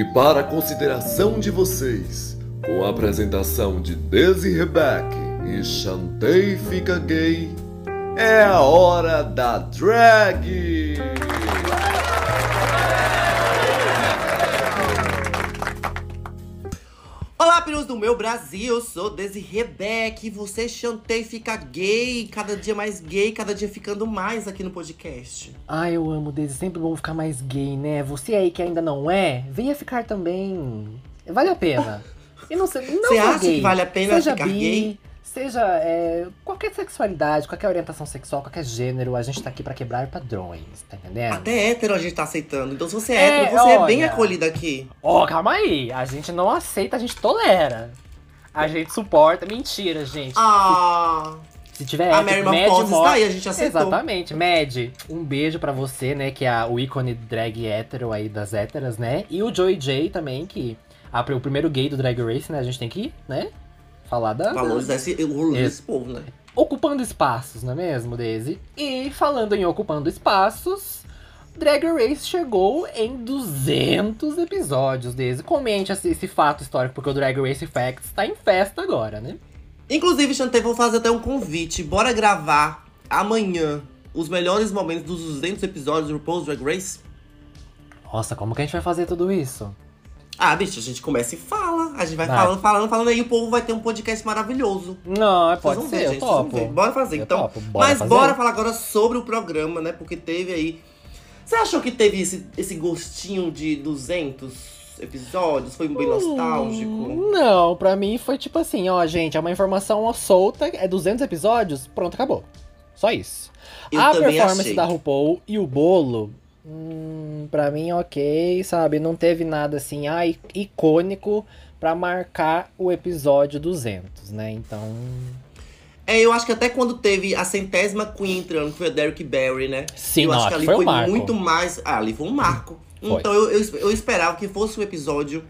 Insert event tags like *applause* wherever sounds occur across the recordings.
E para a consideração de vocês, com a apresentação de Desi Rebeck e Chantei Fica Gay, é a hora da drag! Do meu Brasil, eu sou Desi Rebeck e você chantei fica gay, cada dia mais gay, cada dia ficando mais aqui no podcast. Ai, eu amo Daisy, sempre bom ficar mais gay, né? Você aí que ainda não é, venha ficar também. Vale a pena. *laughs* E não, se- não Você acha gay. que vale a pena seja ficar bi, gay? Seja é, qualquer sexualidade, qualquer orientação sexual, qualquer gênero, a gente tá aqui pra quebrar padrões, tá entendendo? Até hétero a gente tá aceitando, então se você é, É, hétero, você é bem olha. acolhido aqui. Ó, calma aí, a gente não aceita, a gente tolera. A gente suporta. Mentira, gente. Ah, Se tiver a Mary morte. está aí, a gente aceitou. Exatamente, Mad, um beijo pra você, né, que é o ícone drag hétero aí das héteras, né? E o Joey J também, que a- o primeiro gay do Drag Race, né? A gente tem que, né, falar da... Valorizar esse, o orgulho Esse- desse povo, né? Ocupando espaços, não é mesmo, Daisy? E falando em ocupando espaços, Drag Race chegou em 200 episódios, Daisy. Comente esse, fato histórico, porque o Drag Race Facts tá em festa agora, né? Inclusive, Chantei, vou fazer até um convite. Bora gravar amanhã os melhores momentos dos 200 episódios do RuPaul's Drag Race? Nossa, como que a gente vai fazer tudo isso? Ah, bicho, a gente começa e fala. A gente vai Vai. falando, falando, falando, aí o povo vai ter um podcast maravilhoso. Não, Vocês pode ser, ver, gente, topo. Bora fazer, Eu então. topo, bora Mas fazer. bora falar agora sobre o programa, né? Porque teve aí. Você achou que teve esse, esse gostinho de 200 episódios? Foi bem nostálgico? Hum, Não, pra mim foi tipo assim, ó, gente, é uma informação solta, é 200 episódios, pronto, acabou. Só isso. Eu a performance achei. da RuPaul e o bolo, hum, pra mim ok, sabe? Não teve nada assim, ah, icônico pra marcar o episódio 200, né? Então, É, eu acho que até quando teve a centésima Queen entrando, que foi a Derrick Barry, né? sim, eu não, acho que ali foi foi, um marco. muito mais. Ah, ali foi um marco. Foi. Então eu, eu, eu esperava que fosse um episódio.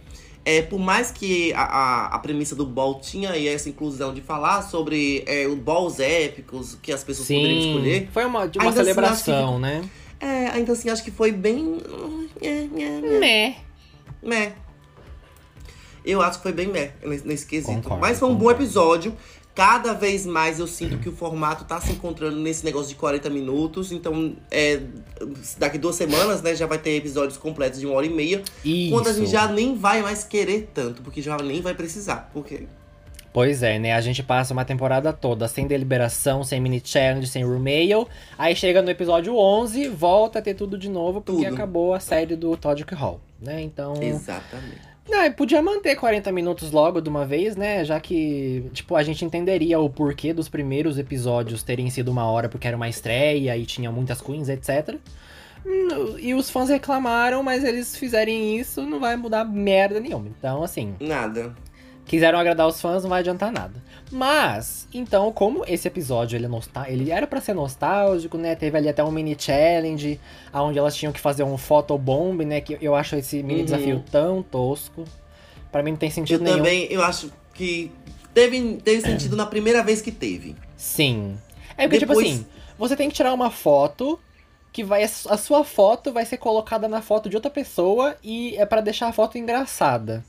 É, por mais que a, a, a premissa do ball tinha aí essa inclusão de falar sobre é, os balls épicos que as pessoas poderiam Sim, escolher. foi uma, de uma assim, celebração, acho né? É, ainda assim, acho que foi bem. É, é, é, Meh. meh. Eu acho que foi bem meh nesse, nesse quesito. Concordo, Mas foi um bom concordo. episódio. Cada vez mais eu sinto que o formato tá se encontrando nesse negócio de 40 minutos. Então, é, daqui duas semanas, né, já vai ter episódios completos de uma hora e meia. Isso. Quando a gente já nem vai mais querer tanto, porque já nem vai precisar. Porque. Pois é, né? A gente passa uma temporada toda sem deliberação, sem mini challenge, sem roommail. Aí chega no episódio 11, volta a ter tudo de novo, porque Tudo. acabou a série do Todrick Hall, né? Então. Exatamente. Não, e podia manter 40 minutos logo de uma vez, né? Já que, tipo, a gente entenderia o porquê dos primeiros episódios terem sido uma hora porque era uma estreia e tinha muitas queens, etc. Hum, E os fãs reclamaram, mas eles fizerem isso, não vai mudar merda nenhuma. Então, assim, Nada. Quiseram agradar os fãs, não vai adiantar nada. Mas, então, como esse episódio ele, é ele era pra ser nostálgico, né? Teve ali até um mini challenge, onde elas tinham que fazer um photobomb, né? Que eu acho esse mini Uhum. desafio tão tosco. Pra mim não tem Eu sentido nenhum. também, eu acho que teve, teve sentido na primeira vez que teve. Sim. É porque, Depois- tipo assim, você tem que tirar uma foto que vai. A sua foto vai ser colocada na foto de outra pessoa e é pra deixar a foto engraçada.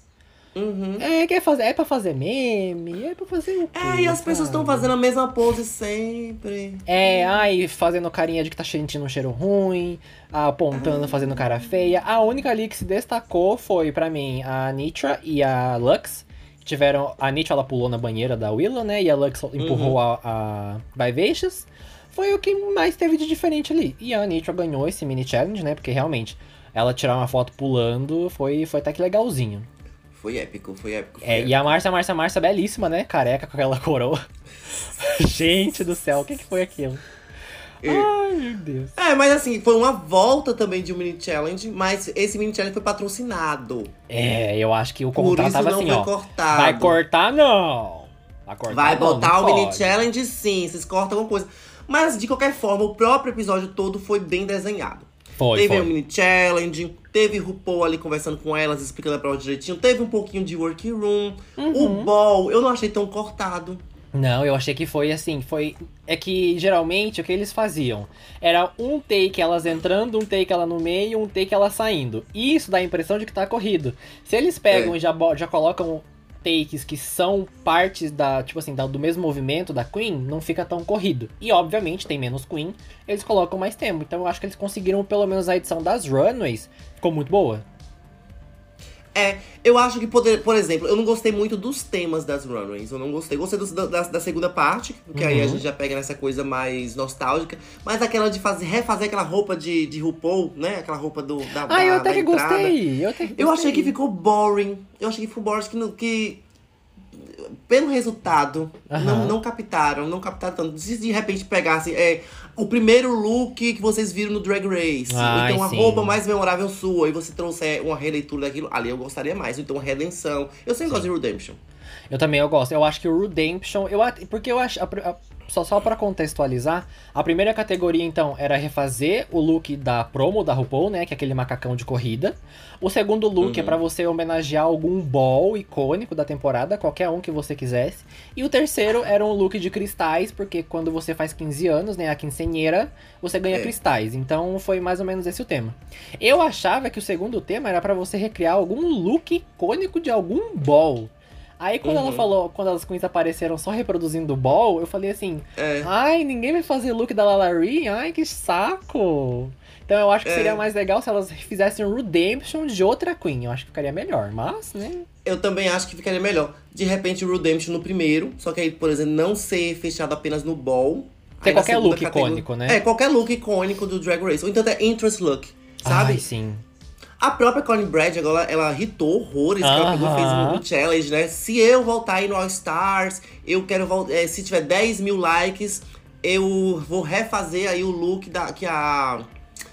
Uhum. É, quer fazer, é pra fazer meme, é pra fazer o quê? É, e as pessoas estão sabe? fazendo a mesma pose sempre. É, ai, fazendo carinha de que tá sentindo um cheiro ruim, apontando, fazendo cara feia. A única ali que se destacou foi, pra mim, a Nitra e a Lux. Tiveram. A Nitra ela pulou na banheira da Willow, né? E a Lux empurrou a, a Vivacious. Foi o que mais teve de diferente ali. E a Nitra ganhou esse mini challenge, né? Porque realmente, ela tirar uma foto pulando foi, foi até que legalzinho. Foi épico, foi épico. Foi É, épico. e a Márcia, Márcia, Márcia, belíssima, né? Careca com aquela coroa. *laughs* Gente do céu, o que, que foi aquilo? E- Ai, meu Deus. É, mas assim, foi uma volta também de um mini challenge, mas esse mini challenge foi patrocinado. É, eu acho que o contrato tava não assim, ó. cortado. Vai cortar, não. Vai cortar, Vai não, botar não o mini challenge sim, vocês cortam alguma coisa. Mas de qualquer forma, o próprio episódio todo foi bem desenhado. Foi, teve foi. um mini challenge, teve RuPaul ali conversando com elas, explicando a prova direitinho, teve um pouquinho de workroom. Uhum. O ball, eu não achei tão cortado. Não, eu achei que foi assim, foi. É que geralmente o que eles faziam era um take elas entrando, um take ela no meio, um take ela saindo. E isso dá a impressão de que tá corrido. Se eles pegam É. e já, já colocam takes que são partes da, tipo assim, da- do mesmo movimento da Queen, não fica tão corrido. E obviamente tem menos Queen, eles colocam mais tempo. Então eu acho que eles conseguiram, pelo menos a edição das runways, ficou muito boa. É, eu acho que, poder, por exemplo, eu não gostei muito dos temas das runways. Eu não gostei. Gostei do- da, da segunda parte, porque aí a Uhum. gente já pega nessa coisa mais nostálgica. Mas aquela de fazer, refazer aquela roupa de, de RuPaul, né? Aquela roupa do, da, Ah, eu da- até da que entrada. gostei. Eu, até que Eu achei que ficou boring. Eu achei que ficou boring, que, que pelo resultado, Aham. não, não captaram, não captaram tanto. Se de repente pegassem é, o primeiro look que vocês viram no Drag Race, Ai, então a sim. roupa mais memorável sua, e você trouxer uma releitura daquilo, ali eu gostaria mais. Então uma redenção. Eu sempre gosto de Redemption. Eu também eu gosto. Eu acho que o Redemption, eu porque eu acho a a- só só para contextualizar, a primeira categoria então era refazer o look da promo da RuPaul, né, que é aquele macacão de corrida. O segundo look é Uhum. pra você homenagear algum ball icônico da temporada, qualquer um que você quisesse. E o terceiro era um look de cristais, porque quando você faz 15 anos, né, a quincenheira, você ganha É. cristais. Então foi mais ou menos esse o tema. Eu achava que o segundo tema era pra você recriar algum look icônico de algum ball. Aí quando ela Uhum. falou, quando as queens apareceram só reproduzindo o ball, eu falei assim, É. ai, ninguém vai fazer look da Lalari, ai, que saco. Então eu acho que É. seria mais legal se elas fizessem um redemption de outra queen, eu acho que ficaria melhor, mas, né? Eu também acho que ficaria melhor. De repente, o Redemption no primeiro, só que aí, por exemplo, não ser fechado apenas no ball. Na qualquer look categoria- icônico, né? É, qualquer look icônico do Drag Race. Ou então até interest look, sabe? Ai, sim. A própria Colin Brad, agora, ela hitou horrores, que ela pegou fez um, um challenge, né? Se eu voltar aí no All Stars, eu quero voltar. se tiver 10 mil likes, eu vou refazer aí o look da, que a.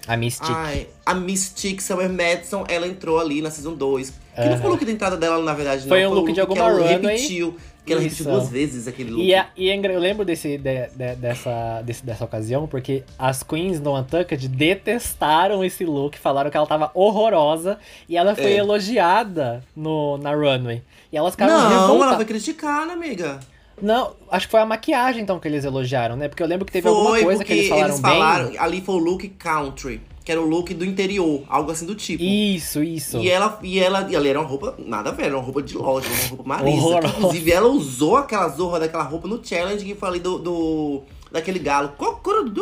A Mystique. Ai, a Mystique Summer Madison, ela entrou ali na Season 2. Que não foi o look da entrada dela, na verdade, não. Foi um look de que alguma ela runway. repetiu. Que ela repetiu duas vezes aquele look. E, é, e é eu lembro desse, de- de- dessa, desse- dessa ocasião, porque as queens do Untucked detestaram esse look, falaram que ela tava horrorosa, e ela foi É. elogiada no, na runway. E elas ficaram Não, ela revoltadas. foi criticada, amiga. Não, acho que foi a maquiagem então que eles elogiaram, né? Porque eu lembro que teve foi alguma coisa que eles falaram, eles falaram, bem. ali foi o look country, que era o look do interior, algo assim do tipo. Isso, isso. E ela, e ela, e ela era uma roupa, nada a ver, era uma roupa de loja, uma roupa marisa. Inclusive, ela usou aquela zorra daquela roupa no challenge que foi ali do, do daquele galo. Cocorudu!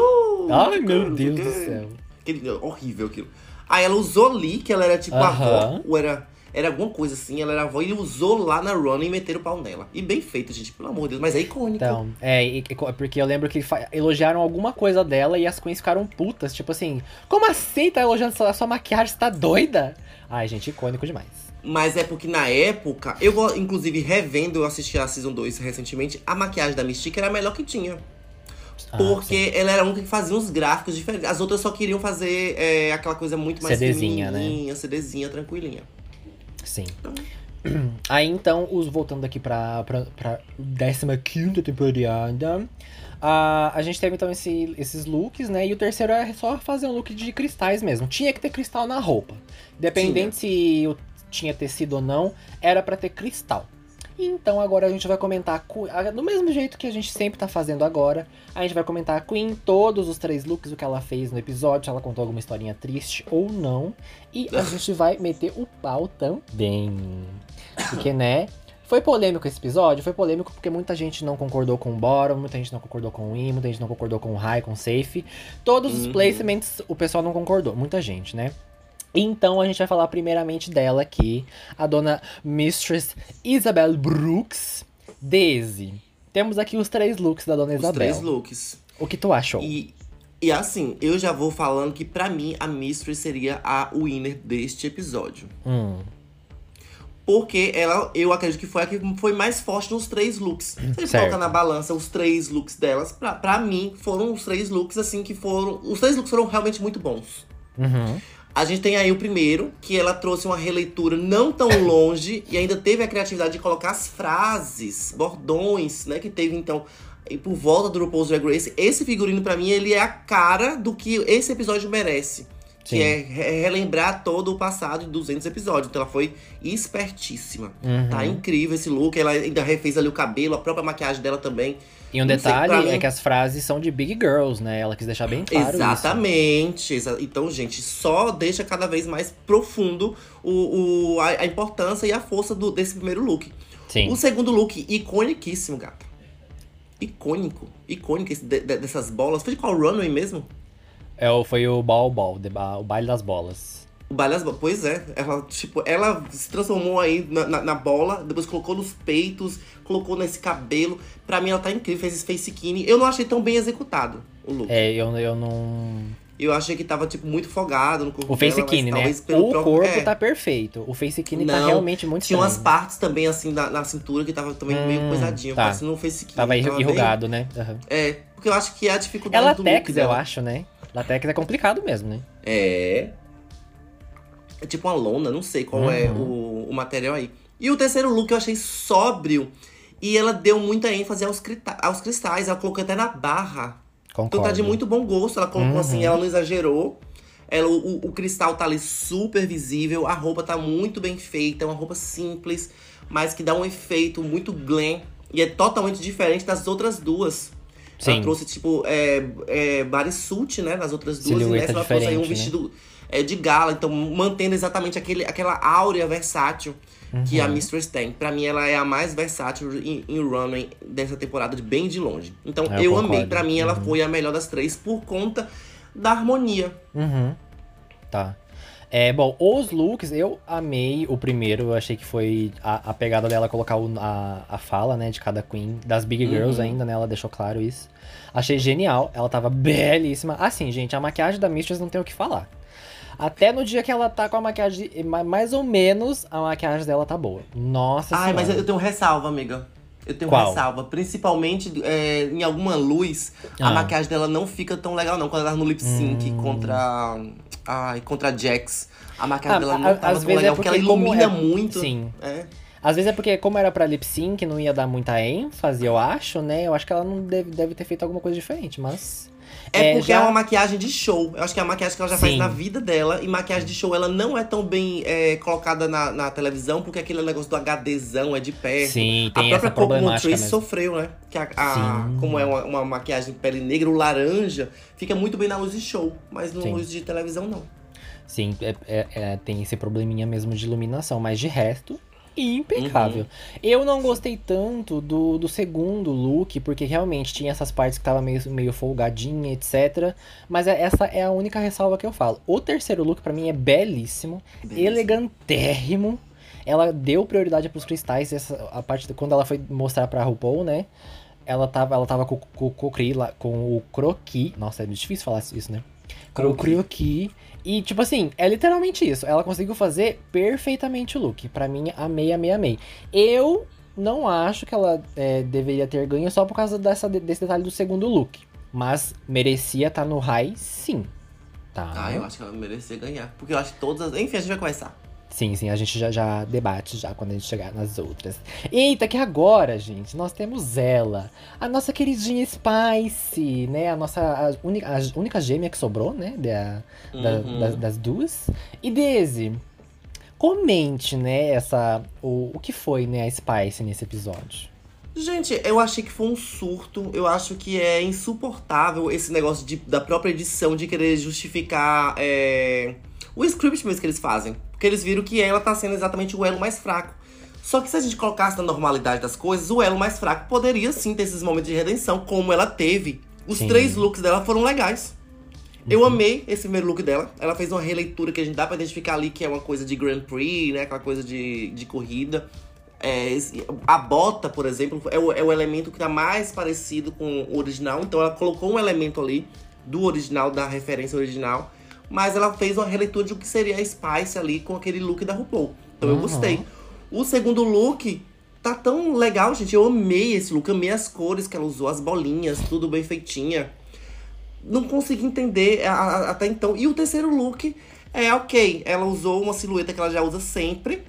Ai, meu Deus do céu. Aquele, horrível aquilo. Aí ela usou ali, que ela era tipo a avó, Aham. ou era, era alguma coisa assim, ela era avó, e usou lá na run e meteram o pau nela. E bem feito, gente, pelo amor de Deus, mas é icônico. Então, é, porque eu lembro que elogiaram alguma coisa dela e as queens ficaram putas, tipo assim, como assim tá elogiando sua, sua maquiagem, você tá doida? Ai, gente, icônico demais. Mas é porque na época, eu inclusive revendo, eu assisti a Season 2 recentemente, a maquiagem da Mystique era a melhor que tinha. Ah, Porque ela era a única que fazia uns gráficos diferentes. As outras só queriam fazer é, aquela coisa muito mais CDzinha, né? CDzinha, tranquilinha. Sim. Aí então, os, voltando aqui pra, pra, pra 15 temporada. A, a gente teve então esse- esses looks, né? E o terceiro é só fazer um look de cristais mesmo. Tinha que ter cristal na roupa. Independente se o- tinha tecido ou não, era pra ter cristal. Então agora a gente vai comentar do mesmo jeito que a gente sempre tá fazendo agora. A gente vai comentar a Queen, todos os três looks, o que ela fez no episódio, se ela contou alguma historinha triste ou não. E a *laughs* gente vai meter o pau também. *coughs* Porque, né? Foi polêmico esse episódio? Foi polêmico porque muita gente não concordou com o Bottom, muita gente não concordou com o In, muita gente não concordou com o High, com o Safe. Todos os Uhum. placements o pessoal não concordou, muita gente, né? Então a gente vai falar primeiramente dela aqui, a dona Mistress Isabel Brooks. Daisy. Temos aqui os três looks da dona Os Isabel. três looks. O que tu achou? E, e assim, eu já vou falando que pra mim a Mistress seria a winner deste episódio. Hum, Porque ela, eu acredito que foi a que foi mais forte nos três looks. Se a gente Certo. colocar na balança os três looks delas, pra, pra mim, foram os três looks, assim, que foram. Os três looks foram realmente muito bons. uhum. A gente tem aí o primeiro, que ela trouxe uma releitura não tão *coughs* longe e ainda teve a criatividade de colocar as frases, bordões, né? Que teve então e por volta do RuPaul's Drag Race. Esse figurino, pra mim, ele é a cara do que esse episódio merece. Que é re- relembrar todo o passado de 200 episódios. Então ela foi espertíssima. Uhum. Tá incrível esse look. Ela ainda refez ali o cabelo, a própria maquiagem dela também. E um Não sei, detalhe pra mim- é que as frases são de Big Girls, né? Ela quis deixar bem claro isso. Exatamente. Exa- Então, gente, só deixa cada vez mais profundo o, o- a, a importância e a força do- desse primeiro look. Sim. O segundo look, iconiquíssimo, gata. Icônico. Icônico esse de- de- dessas bolas. Foi de qual runway mesmo? É, foi o Ball Ball, o baile das bolas. O bolas. Pois é. Ela, tipo, ela se transformou aí na, na- na bola, depois colocou nos peitos, colocou nesse cabelo. Pra mim, ela tá incrível, fez esse face skinny. Eu não achei tão bem executado o look. É, eu, eu não. Eu achei que tava, tipo, muito folgado no corpo O face dela, skinny, né? O próprio- corpo é. tá perfeito. O face skinny tá Não, realmente muito Tinha umas estranho. partes também, assim, na, na cintura que tava também meio Hum, coisadinho. tá. Parecendo um face skinny. Tava bem- enrugado, né? Aham. É, porque eu acho que é a É dificuldade do look latex, eu dela. acho, né? Latex é complicado mesmo, né? É. É tipo uma lona, não sei qual é Uhum. o, o material aí. E o terceiro look eu achei sóbrio. E ela deu muita ênfase aos, aos cristais. Ela colocou até na barra. Concordo. Então tá de muito bom gosto. Ela colocou Uhum. assim, ela não exagerou. Ela, o, o cristal tá ali super visível. A roupa tá muito bem feita. É uma roupa simples, mas que dá um efeito muito glam. E é totalmente diferente das outras duas. Sim. Ela trouxe, tipo, é, é, né? Nas outras duas. Silhueta e nessa ela trouxe aí um diferente, né? É, de gala. Então, mantendo exatamente aquele, aquela áurea versátil que Uhum. a Mistress tem. Pra mim, ela é a mais versátil em, em runway dessa temporada, de bem de longe. Então, É, eu eu, amei. Pra mim, ela foi a melhor das três por conta da harmonia. Uhum. Tá. É, bom, os looks, eu amei o primeiro, eu achei que foi a, a pegada dela colocar o- a, a fala, né, de cada queen, das Big Girls Uhum. ainda, né, ela deixou claro isso. Achei genial, ela tava belíssima. Assim, gente, a maquiagem da Mistress não tem o que falar. Até no dia que ela tá com a maquiagem, ma- mais ou menos, a maquiagem dela tá boa. Nossa Ai, mas senhora. eu tenho ressalva, amiga. Eu tenho Qual? ressalva. Principalmente é, em alguma luz, Ah. a maquiagem dela não fica tão legal, não. Quando ela tá no lip sync Hum. contra. Ai, contra a Jax. A maquiagem Ah, dela a- não tava às tão vezes é legal, porque ela porque como ilumina é- muito. Sim. É. Às vezes é porque, como era pra lip sync, não ia dar muita ênfase, eu acho, né? Eu acho que ela não deve, deve ter feito alguma coisa diferente, mas. É, É, porque já- é uma maquiagem de show. Eu acho que é a maquiagem que ela já faz Sim. na vida dela. E maquiagem de show, ela não é tão bem é, colocada na, na televisão, porque aquele negócio do HDzão é de perto. Sim, A tem própria problemática Trace mesmo. sofreu, né? Que a, a- como é uma, uma maquiagem de pele negra, o laranja, fica muito bem na luz de show. Mas na luz de televisão, não. Sim, é- é- é, tem esse probleminha mesmo de iluminação, mas de resto, impecável. Uhum. Eu não gostei tanto do, do segundo look, porque realmente tinha essas partes que tava meio, meio folgadinha, etc. Mas é- essa é a única ressalva que eu falo. O terceiro look pra mim é belíssimo, Belíssimo. elegantérrimo. Ela deu prioridade pros cristais, essa, a parte de, quando ela foi mostrar pra RuPaul, né? Ela tava, ela tava com, com, com, com o croqui. Nossa, é difícil falar isso, né? Com o croqui. E, tipo assim, é literalmente isso. Ela conseguiu fazer perfeitamente o look. Pra mim, amei, amei, amei. Eu não acho que ela é, deveria ter ganho só por causa dessa, desse detalhe do segundo look. Mas merecia estar no high, sim. Tá. Ah, eu acho que ela merecia ganhar. Porque eu acho que todas. as- Enfim, a gente vai começar. Sim, sim, a gente já, já debate já quando a gente chegar nas outras. Eita, que agora, gente, nós temos ela, a nossa queridinha Spice, né? A nossa a única, a única gêmea que sobrou, né? Da, da- Uhum. das, das duas. E Daisy, comente, né, essa, o, o que foi, né, a Spice nesse episódio. Gente, eu achei que foi um surto. Eu acho que é insuportável esse negócio de- da própria edição de querer justificar é, o script mesmo que eles fazem. Porque eles viram que ela tá sendo exatamente o elo mais fraco. Só que se a gente colocasse na normalidade das coisas, o elo mais fraco poderia sim ter esses momentos de redenção, como ela teve. Os Sim. três looks dela foram legais. Eu amei esse primeiro look dela. Ela fez uma releitura que a gente dá pra identificar ali que é uma coisa de Grand Prix, né? Aquela coisa de, de corrida. É, a bota, por exemplo, é o, é o elemento que tá mais parecido com o original. Então ela colocou um elemento ali do original, da referência original. Mas ela fez uma releitura de o que seria a Spice ali com aquele look da RuPaul. Então eu Uhum. gostei. O segundo look tá tão legal, gente. Eu amei esse look, amei as cores que ela usou, as bolinhas, tudo bem feitinha. Não consegui entender a- a- até então. E o terceiro look é ok. Ela usou uma silhueta que ela já usa sempre.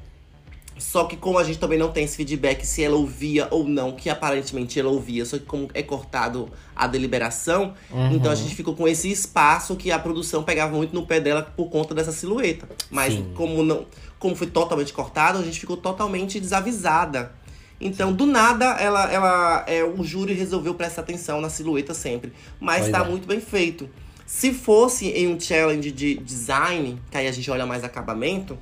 Só que como a gente também não tem esse feedback se ela ouvia ou não, que aparentemente ela ouvia, só que como é cortado a deliberação, Uhum. então a gente ficou com esse espaço que a produção pegava muito no pé dela por conta dessa silhueta. Mas Sim. como não, como foi totalmente cortado, a gente ficou totalmente desavisada. Então, do nada, ela, ela, é, o júri resolveu prestar atenção na silhueta sempre. Mas Pois tá é. muito bem feito. Se fosse em um challenge de design, que aí a gente olha mais acabamento,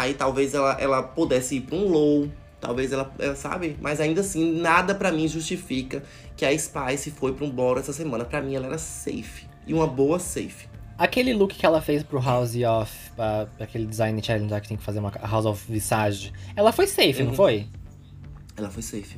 aí talvez ela, ela pudesse ir pra um low. Talvez ela, ela, sabe? Mas ainda assim, nada pra mim justifica que a Spice foi pra um bora essa semana. Pra mim, ela era safe. E uma boa safe. Aquele look que ela fez pro House of. ah, aquele design challenge lá que tem que fazer uma House of Visage. Ela foi safe, não Uhum. foi? Ela foi safe.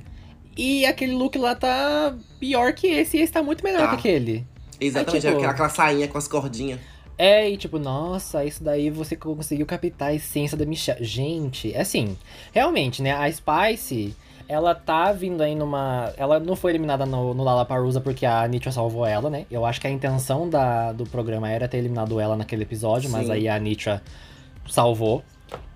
E aquele look lá tá pior que esse, e esse tá muito melhor Tá. que aquele. Exatamente, É, tipo- aquela, aquela sainha com as cordinhas. É, e tipo, nossa, isso daí você conseguiu captar a essência da Michelle. Gente, é assim, realmente, né? A Spice, ela tá vindo aí numa. Ela não foi eliminada no, no Lollapalooza porque a Nitya salvou ela, né? Eu acho que a intenção da, do programa era ter eliminado ela naquele episódio, mas Sim. aí a Nitya salvou.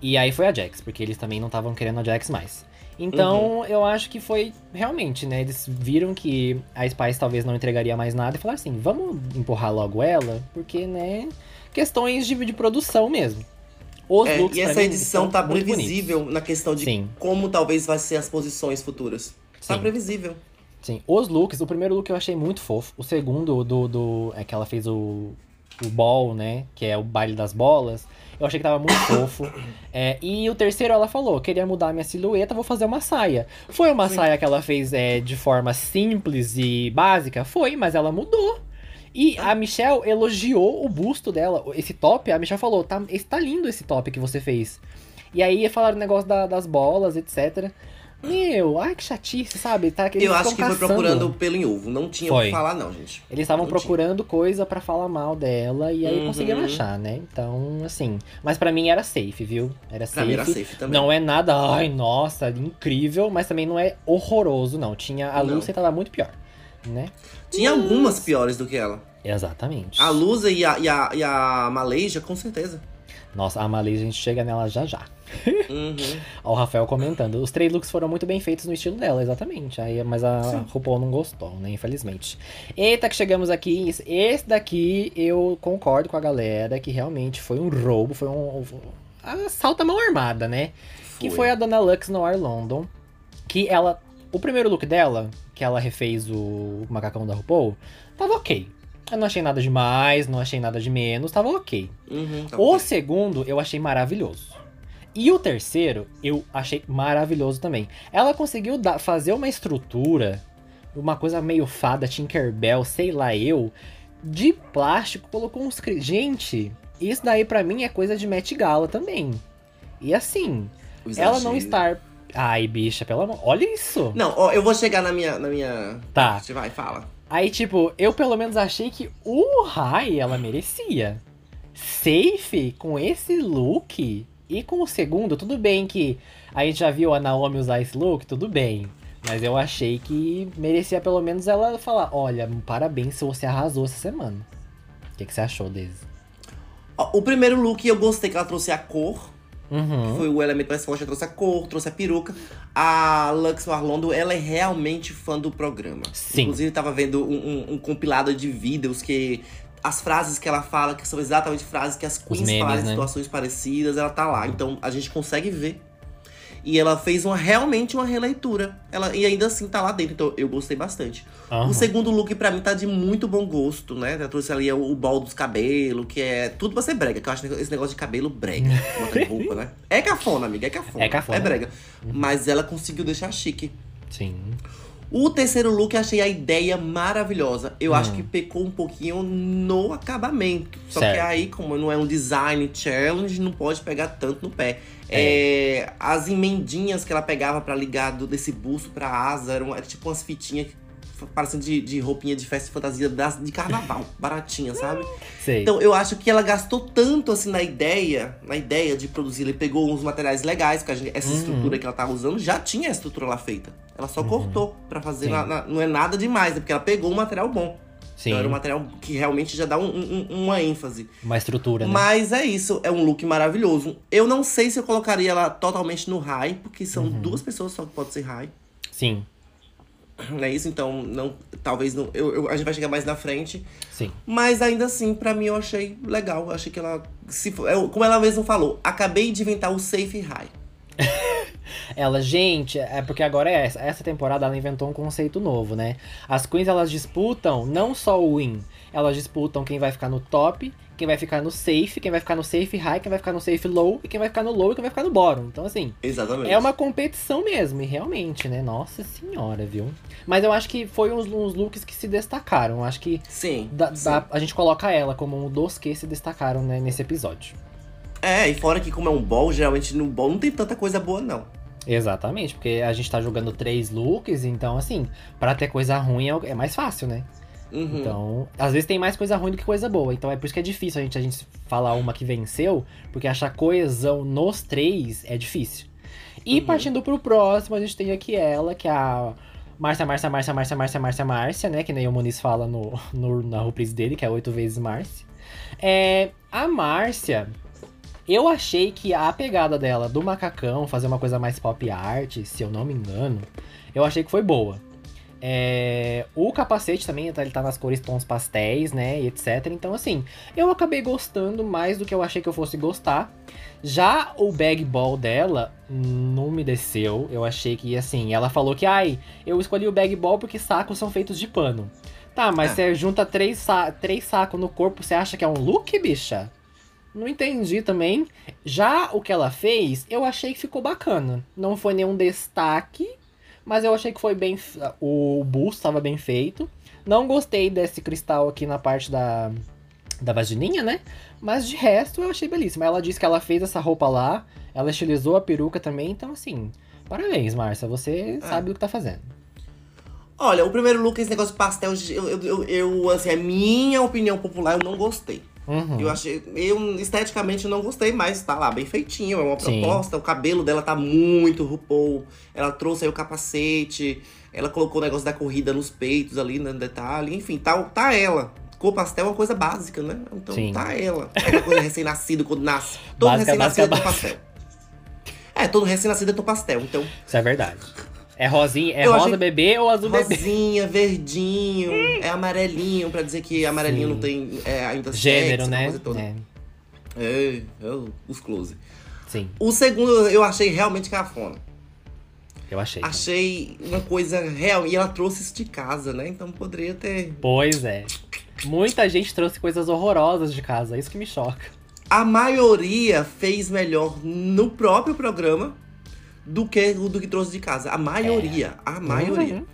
E aí foi a Jax, porque eles também não estavam querendo a Jax mais. Então, eu acho que foi realmente, né? Eles viram que a Spice talvez não entregaria mais nada e falaram assim: vamos empurrar logo ela, porque, né? Questões de, de produção mesmo. Os É, looks e essa mim, edição tá previsível na questão de Sim. como talvez vai ser as posições futuras. Tá Sim. previsível. Sim, os looks, o primeiro look eu achei muito fofo. O segundo, do, do é que ela fez o, o ball, né? Que é o baile das bolas. Eu achei que tava muito *coughs* fofo. É, e o terceiro, ela falou: queria mudar a minha silhueta, vou fazer uma saia. Foi uma Sim. saia que ela fez é, de forma simples e básica? Foi, mas ela mudou. E a Michelle elogiou o busto dela. Esse top, a Michelle falou: tá, tá lindo esse top que você fez. E aí falaram o negócio da- das bolas, etc. Meu, ai que chatice, sabe? Tá, eles eu acho que foi caçando. procurando pelo em ovo. Não tinha o Foi. que falar, não, gente. Eles estavam Não tinha. procurando coisa pra falar mal dela e aí Uhum. conseguiram achar, né? Então, assim. Mas pra mim era safe, viu? Era Pra safe. mim era safe também. Não é nada, ai, nossa, incrível, mas também não é horroroso, não. Tinha a. Lucy tava muito pior, né? Tinha algumas piores do que ela. Exatamente. A Lusa e a, e a, e a Malaysia, com certeza. Nossa, a Malay, a gente chega nela já já. Uhum. *laughs* Ó, o Rafael comentando. Os três looks foram muito bem feitos no estilo dela, exatamente. Aí, mas a Sim. RuPaul não gostou, né? Infelizmente. Eita, que chegamos aqui. Esse daqui eu concordo com a galera que realmente foi um roubo, foi um. um assalto à mão armada, né? Que foi a Dona Lux no Ar London. Que ela. O primeiro look dela, que ela refez o macacão da RuPaul, tava ok. Eu não achei nada demais, não achei nada de menos, tava ok. Uhum, tá O segundo eu achei maravilhoso. E o terceiro eu achei maravilhoso também. Ela conseguiu dar- fazer uma estrutura, uma coisa meio fada, Tinkerbell, sei lá eu, de plástico, colocou uns. Gente, isso daí pra mim é coisa de Met Gala também. E assim, ela não estar. Ai, bicha, pelo amor. Olha isso! Não, ó, eu vou chegar na minha. Na minha... Tá. Você vai, fala. Aí, tipo, eu pelo menos achei que o Rai ela merecia. Safe com esse look e com o segundo, tudo bem que a gente já viu a Naomi usar esse look, tudo bem. Mas eu achei que merecia pelo menos ela falar: olha, parabéns se você arrasou essa semana. O que, que você achou, Daisy? O primeiro look eu gostei que ela trouxe a cor. Uhum. Foi o elemento mais forte, ela trouxe a cor, trouxe a peruca. A Lux Marlondo, ela é realmente fã do programa. Sim. Inclusive, tava vendo um, um- um compilado de vídeos que as frases que ela fala, que são exatamente frases que as queens memes, falaram em né? situações parecidas, ela tá lá. Então a gente consegue ver. E ela fez uma, realmente uma releitura. Ela, e ainda assim tá lá dentro, então eu gostei bastante. Aham. O segundo look, pra mim, tá de muito bom gosto, né? Ela trouxe ali o, o bol dos cabelos, que é tudo pra ser brega, que eu acho esse negócio de cabelo brega. *laughs* roupa, né? É cafona, amiga, é cafona. É cafona. É brega. Mas ela conseguiu deixar chique. Sim. O terceiro look, eu achei a ideia maravilhosa. Eu Hum. acho que pecou um pouquinho no acabamento. Só Certo. que aí, como não é um design challenge, não pode pegar tanto no pé. É, as emendinhas que ela pegava pra ligar do, desse busto pra asa, eram era tipo umas fitinhas parecendo de, de roupinha de festa e fantasia das, de carnaval, *laughs* baratinha, sabe? Sei. Então eu acho que ela gastou tanto assim na ideia, na ideia de produzir, ele pegou uns materiais legais, porque gente- essa Uhum. estrutura que ela tava usando já tinha a estrutura lá feita. Ela só cortou pra fazer, na- na- não é nada demais, é porque ela pegou um material bom. Sim. Então era um material que realmente já dá um- um- uma ênfase. Uma estrutura, né? Mas é isso, é um look maravilhoso. Eu não sei se eu colocaria ela totalmente no high, porque são Uhum. duas pessoas só que pode ser high. Sim, Não é isso? Então, não, talvez não. Eu, eu- a gente vai chegar mais na frente. sim. Mas ainda assim, pra mim, eu achei legal. Eu achei que ela. Se, como ela mesma falou, acabei de inventar o safe high. *laughs* Ela, gente, é porque agora é essa, essa temporada ela inventou um conceito novo, né? As queens elas disputam não só o win, elas disputam quem vai ficar no top, quem vai ficar no safe, quem vai ficar no safe high, quem vai ficar no safe low e quem vai ficar no low e quem vai ficar no bottom. Então assim, Exatamente. é uma competição mesmo, e realmente, né? Nossa senhora, viu? Mas eu acho que foi uns, uns looks que se destacaram. Eu acho que Sim. dá- sim. dá- a gente coloca ela como um dos que se destacaram né, nesse episódio. É, e fora que, como é um ball, geralmente no ball não tem tanta coisa boa, não. Exatamente, porque a gente tá jogando três looks, então assim, pra ter coisa ruim é, é mais fácil, né? Uhum. Então, às vezes tem mais coisa ruim do que coisa boa. Então é por isso que é difícil a gente, a gente falar uma que venceu, porque achar coesão nos três é difícil. E Uhum. partindo pro próximo, a gente tem aqui ela, que é a Márcia, Márcia, Márcia, Márcia, Márcia, Márcia, Márcia, né? Que nem o Muniz fala no, no- na reprise dele, que é oito vezes Márcia. É, a Márcia, eu achei que a pegada dela do macacão, fazer uma coisa mais pop art, se eu não me engano, eu achei que foi boa. É, o capacete também, tá- ele tá nas cores tons pastéis, né, e etc. Então, assim, eu acabei gostando mais do que eu achei que eu fosse gostar. Já o bag ball dela não me desceu. Eu achei que, assim, ela falou que, ai, eu escolhi o bag ball porque sacos são feitos de pano. Tá, mas É. você junta três, sa três sacos no corpo, você acha que é um look, bicha? Não entendi também. Já o que ela fez, eu achei que ficou bacana. Não foi nenhum destaque, mas eu achei que foi bem. O busto estava bem feito. Não gostei desse cristal aqui na parte da, da vagininha, né? Mas de resto eu achei belíssima. Ela disse que ela fez essa roupa lá, ela estilizou a peruca também, então assim. Parabéns, Márcia. Você Ah. sabe o que tá fazendo. Olha, o primeiro look, esse negócio de pastel, eu, eu, eu, assim, a minha opinião popular, eu não gostei. Uhum. Eu achei, eu esteticamente não gostei, mas tá lá bem feitinho, é uma Sim. proposta. O cabelo dela tá muito RuPaul. Ela trouxe aí o capacete, ela colocou o negócio da corrida nos peitos ali, no detalhe. Enfim, tá, tá ela. Cor pastel é uma coisa básica, né? Então Sim. tá ela. É aquela coisa recém-nascido quando nasce. Todo recém-nascido é tom pastel. É, todo recém-nascido é tom pastel. Então, Isso é verdade. É rosinha, é Eu rosa achei- bebê ou azul bebê? rosinha, verdinho, é amarelinho, pra dizer que amarelinho Sim. não tem é, ainda Gênero, sexo, né? coisa toda. É, É, é, os close. sim, O segundo eu achei realmente cafona. eu achei. Achei uma coisa real. E ela trouxe isso de casa, né? Então poderia ter. Pois é. Muita gente trouxe coisas horrorosas de casa, isso que me choca. A maioria fez melhor no próprio programa do que o do que trouxe de casa. A maioria. A maioria. Uhum.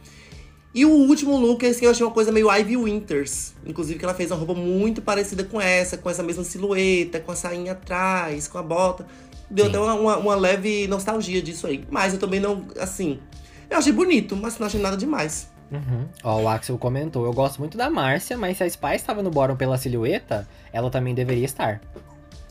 E o último look, assim, eu achei uma coisa meio Ivy Winters. Inclusive que ela fez uma roupa muito parecida com essa, com essa mesma silhueta, com a sainha atrás, com a bota. Deu Sim. até uma, uma- uma leve nostalgia disso aí. Mas eu também não, assim... Eu achei bonito, mas não achei nada demais. Uhum. Ó, o Axel comentou, eu gosto muito da Márcia, mas se a Spy estava no bottom pela silhueta, ela também deveria estar.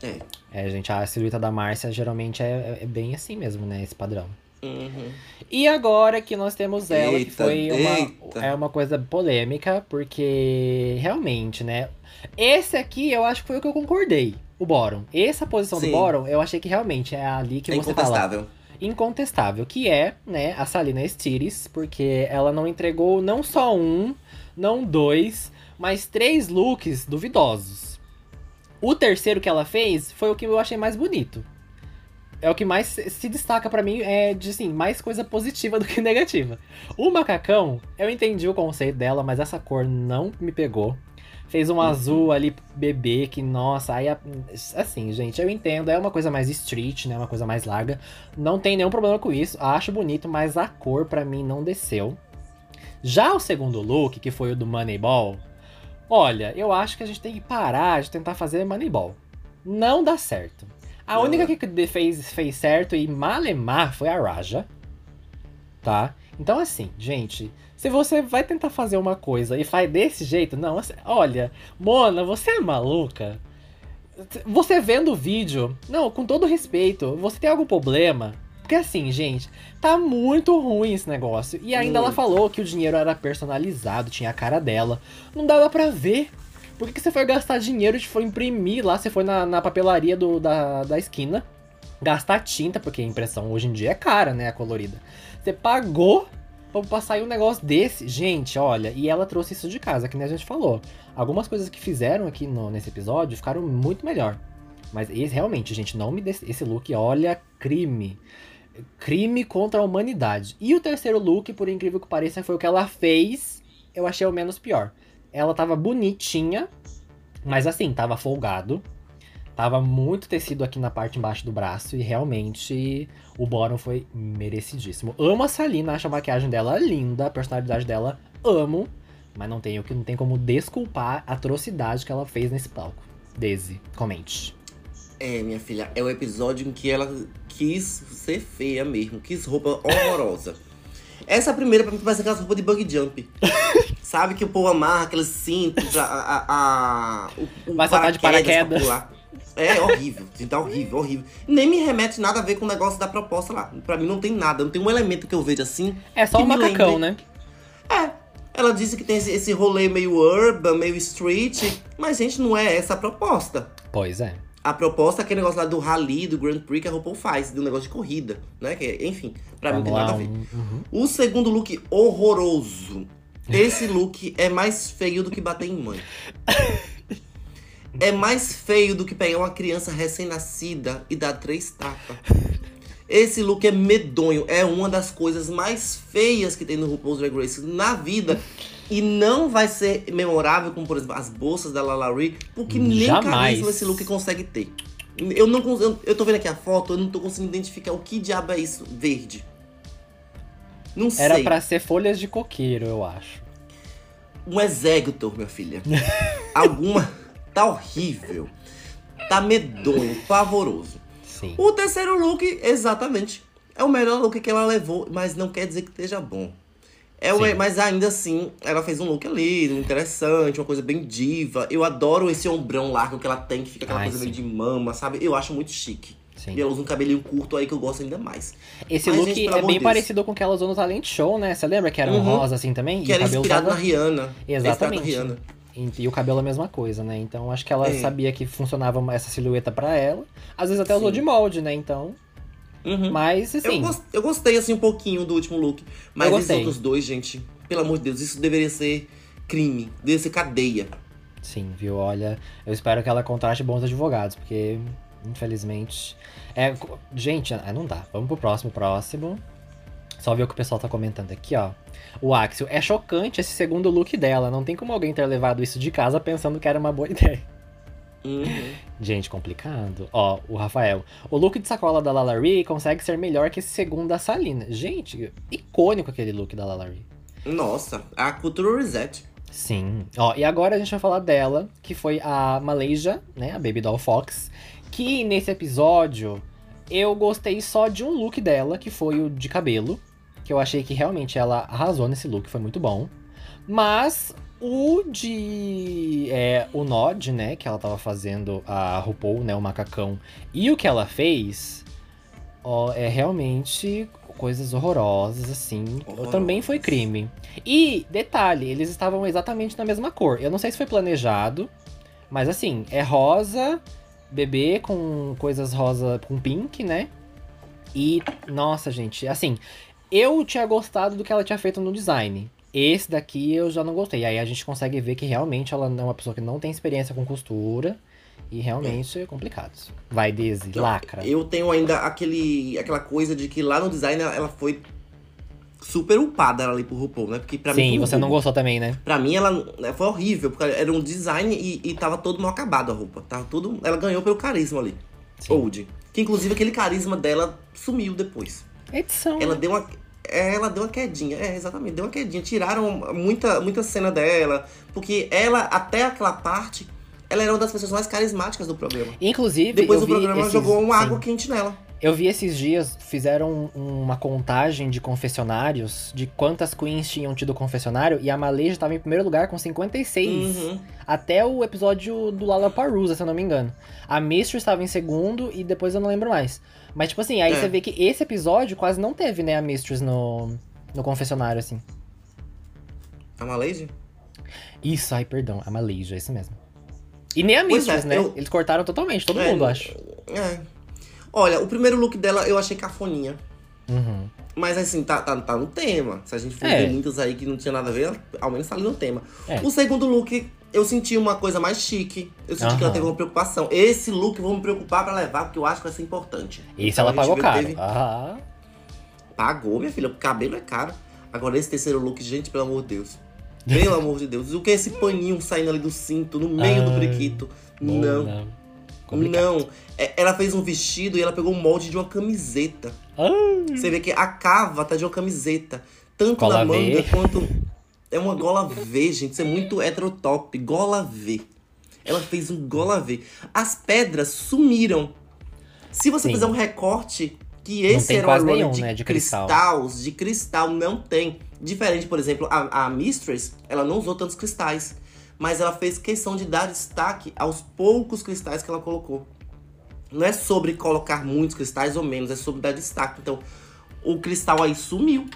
É. É, gente, a silhueta da Márcia geralmente é, é bem assim mesmo, né? Esse padrão. Uhum. E agora que nós temos ela, que Eita, foi uma, eita. é uma coisa polêmica, porque realmente, né? Esse aqui eu acho que foi o que eu concordei, o bottom. Essa posição Sim. do bottom, eu achei que realmente é ali que É você fala. incontestável. incontestável, que é, né, a Salina Stiris, porque ela não entregou não só um, não dois, mas três looks duvidosos. O terceiro que ela fez foi o que eu achei mais bonito. É o que mais se destaca pra mim, é de assim, mais coisa positiva *laughs* do que negativa. O macacão, eu entendi o conceito dela, mas essa cor não me pegou. Fez um azul ali bebê que, nossa, aí assim, gente, eu entendo, é uma coisa mais street, né, uma coisa mais larga. Não tem nenhum problema com isso, acho bonito, mas a cor pra mim não desceu. Já o segundo look, que foi o do Moneyball, olha, eu acho que a gente tem que parar de tentar fazer Moneyball. Não dá certo. A única que fez, fez certo e malemar foi a Raja. Tá? Então, assim, gente, se você vai tentar fazer uma coisa e faz desse jeito, não, assim, olha, Mona, você é maluca? Você vendo o vídeo, não, com todo respeito, você tem algum problema? Porque assim, gente, tá muito ruim esse negócio. E ainda ela Muito. falou que o dinheiro era personalizado, tinha a cara dela. Não dava pra ver. Por que, que você foi gastar dinheiro de foi imprimir lá? Você foi na, na papelaria do, da, da esquina gastar tinta, porque a impressão hoje em dia é cara, né? A colorida. Você pagou pra, sair um negócio desse. Gente, olha, e ela trouxe isso de casa, que nem a gente falou. Algumas coisas que fizeram aqui no- nesse episódio ficaram muito melhor. Mas esse, realmente, gente, não me dê esse look, olha, crime. Crime contra a humanidade. E o terceiro look, por incrível que pareça, foi o que ela fez. Eu achei o menos pior. Ela tava bonitinha, mas assim, tava folgado. Tava muito tecido aqui na parte embaixo do braço e realmente o bottom foi merecidíssimo. Amo a Salina, acho a maquiagem dela linda, a personalidade dela amo, mas não tem não tem como desculpar a atrocidade que ela fez nesse palco. Daisy, comente. É, minha filha, é o episódio em que ela quis ser feia mesmo, quis roupa horrorosa. Essa primeira, pra mim, parece aquelas roupas de bug jump. *laughs* Sabe que o povo amarra aqueles cintos, a. a, a o, o Vai saltar de paraquedas. É horrível, gente, tá horrível, horrível. Nem me remete nada a ver com o negócio da proposta lá. Pra mim não tem nada, não tem um elemento que eu vejo assim. É só um macacão, lembre- né? É, ela disse que tem esse, esse rolê meio urban, meio street, mas, gente, não é essa a proposta. Pois é. A proposta é aquele negócio lá do rally, do Grand Prix que a RuPaul faz, do negócio de corrida, né? Que, enfim, pra mim não tem Vamos nada a ver. um- uhum. O segundo look, horroroso. Esse *laughs* look é mais feio do que bater em mãe. É mais feio do que pegar uma criança recém-nascida e dar três tapas. Esse look é medonho. É uma das coisas mais feias que tem no RuPaul's Drag Race na vida. E não vai ser memorável como, por exemplo, as bolsas da Lalaurie, porque nem carisma esse look consegue ter. Eu não eu, eu tô vendo aqui a foto, eu não tô conseguindo identificar o que diabo é isso verde. Não sei. Era pra ser folhas de coqueiro, eu acho. Um executor, minha filha. *laughs* Alguma. Tá horrível. Tá medonho, pavoroso. Sim. O terceiro look, exatamente. É o melhor look que ela levou, mas não quer dizer que esteja bom. É Sim. mas ainda assim, ela fez um look ali, interessante, uma coisa bem diva. Eu adoro esse ombrão largo que ela tem, que fica aquela Ai, coisa sim. meio de mama, sabe? Eu acho muito chique. Sim. E ela usa um cabelinho curto aí que eu gosto ainda mais. Esse Mas, look gente, é bem de Deus. parecido com o que ela usou no Talent Show, né? Você lembra que era um Uhum. rosa assim também? Que e era inspirado tava... na Rihanna. Exatamente. É na Rihanna. E, e o cabelo é a mesma coisa, né? Então acho que ela É. sabia que funcionava essa silhueta pra ela. Às vezes até usou Sim. de molde, né? Então. Uhum. Mas Eu, assim. gos- eu gostei, assim, um pouquinho do último look. Mas Eu esses gostei. outros dois, gente, pelo amor de Deus, isso deveria ser crime. Deveria ser cadeia. Sim, viu? Olha, eu espero que ela contrate bons advogados, porque, infelizmente. É, gente, ah, não dá. Vamos pro próximo, próximo. Só ver o que o pessoal tá comentando aqui, ó. O Axel, é chocante esse segundo look dela. Não tem como alguém ter levado isso de casa pensando que era uma boa *laughs* ideia. Uhum. Gente, complicado. Ó, o Rafael. O look de sacola da Lalaurie consegue ser melhor que esse segundo da Salina. Gente, icônico aquele look da Lalaurie. Nossa, a cultura reset. Sim. Ó, e agora a gente vai falar dela, que foi a Malaysia, né? A Baby Doll Fox. Que nesse episódio eu gostei só de um look dela, que foi o de cabelo. Que eu achei que realmente ela arrasou nesse look, foi muito bom. Mas o de. É, o Nod, né? Que ela tava fazendo a RuPaul, né? O macacão. E o que ela fez. Ó, é realmente coisas horrorosas, assim. Horrorosas. Também foi crime. E, detalhe, eles estavam exatamente na mesma cor. Eu não sei se foi planejado, mas assim, é rosa, bebê com coisas rosa com pink, né? E, nossa, gente, assim, eu tinha gostado do que ela tinha feito no design. Esse daqui eu já não gostei. Aí a gente consegue ver que realmente ela é uma pessoa que não tem experiência com costura. E realmente é complicado. Vai, Então, lacra. Eu tenho ainda aquele, aquela coisa de que lá no design ela, ela foi super upada ali pro RuPaul, né? Porque pra mim. Sim, um você não gostou também, né? Pra mim, ela né, foi horrível, porque era um design e, e tava todo mal acabado a roupa. Tava tudo. Ela ganhou pelo carisma ali. Sim. Old. Que inclusive aquele carisma dela sumiu depois. Edição. Ela deu uma. é, Ela deu uma quedinha, é, exatamente, deu uma quedinha. Tiraram muita, muita cena dela, porque ela, até aquela parte, ela era uma das pessoas mais carismáticas do programa. Inclusive, Depois o programa esses- jogou uma sim. água quente nela. Eu vi esses dias, fizeram uma contagem de confessionários, de quantas queens tinham tido confessionário, e a Maleja tava em primeiro lugar com 56. Uhum. Até o episódio do Lollapalooza, se eu não me engano. A Mistress estava em segundo e depois eu não lembro mais. Mas, tipo assim, aí É. você vê que esse episódio quase não teve, né, a Mistress no, no confessionário, assim. A Malaysia? Isso, ai, perdão, a Malaysia, isso mesmo. E nem a Pois Mistress, é, né? eu- Eles cortaram totalmente, todo É, mundo, acho. É. Olha, o primeiro look dela eu achei cafoninha. Uhum. Mas assim, tá, tá, tá no tema. Se a gente for É. ver muitas aí que não tinha nada a ver, ao menos tá ali no tema. É. O segundo look, eu senti uma coisa mais chique. Eu senti que ela teve uma preocupação. Esse look eu vou me preocupar pra levar, porque eu acho que vai ser importante. Esse Então, ela pagou caro. teve- Ah, Pagou, minha filha. O cabelo é caro. Agora, esse terceiro look, gente, pelo amor de Deus. Pelo *laughs* amor de Deus. O que é esse paninho saindo ali do cinto, no meio do Ai, briquito? bom, Não. Não. É, ela fez um vestido e ela pegou o molde de uma camiseta. Ah, Você vê que a cava tá de uma camiseta. Tanto Gola na manga quanto. É uma gola V, gente. Isso é muito heterotop. Gola V. Ela fez um gola V. As pedras sumiram. Se você Sim. fizer um recorte, que esse era runner nenhum, de, né, de cristal. cristais, de cristal, não tem. Diferente, por exemplo, a, a Mistress, ela não usou tantos cristais. Mas ela fez questão de dar destaque aos poucos cristais que ela colocou. Não é sobre colocar muitos cristais ou menos, é sobre dar destaque. Então, o cristal aí sumiu.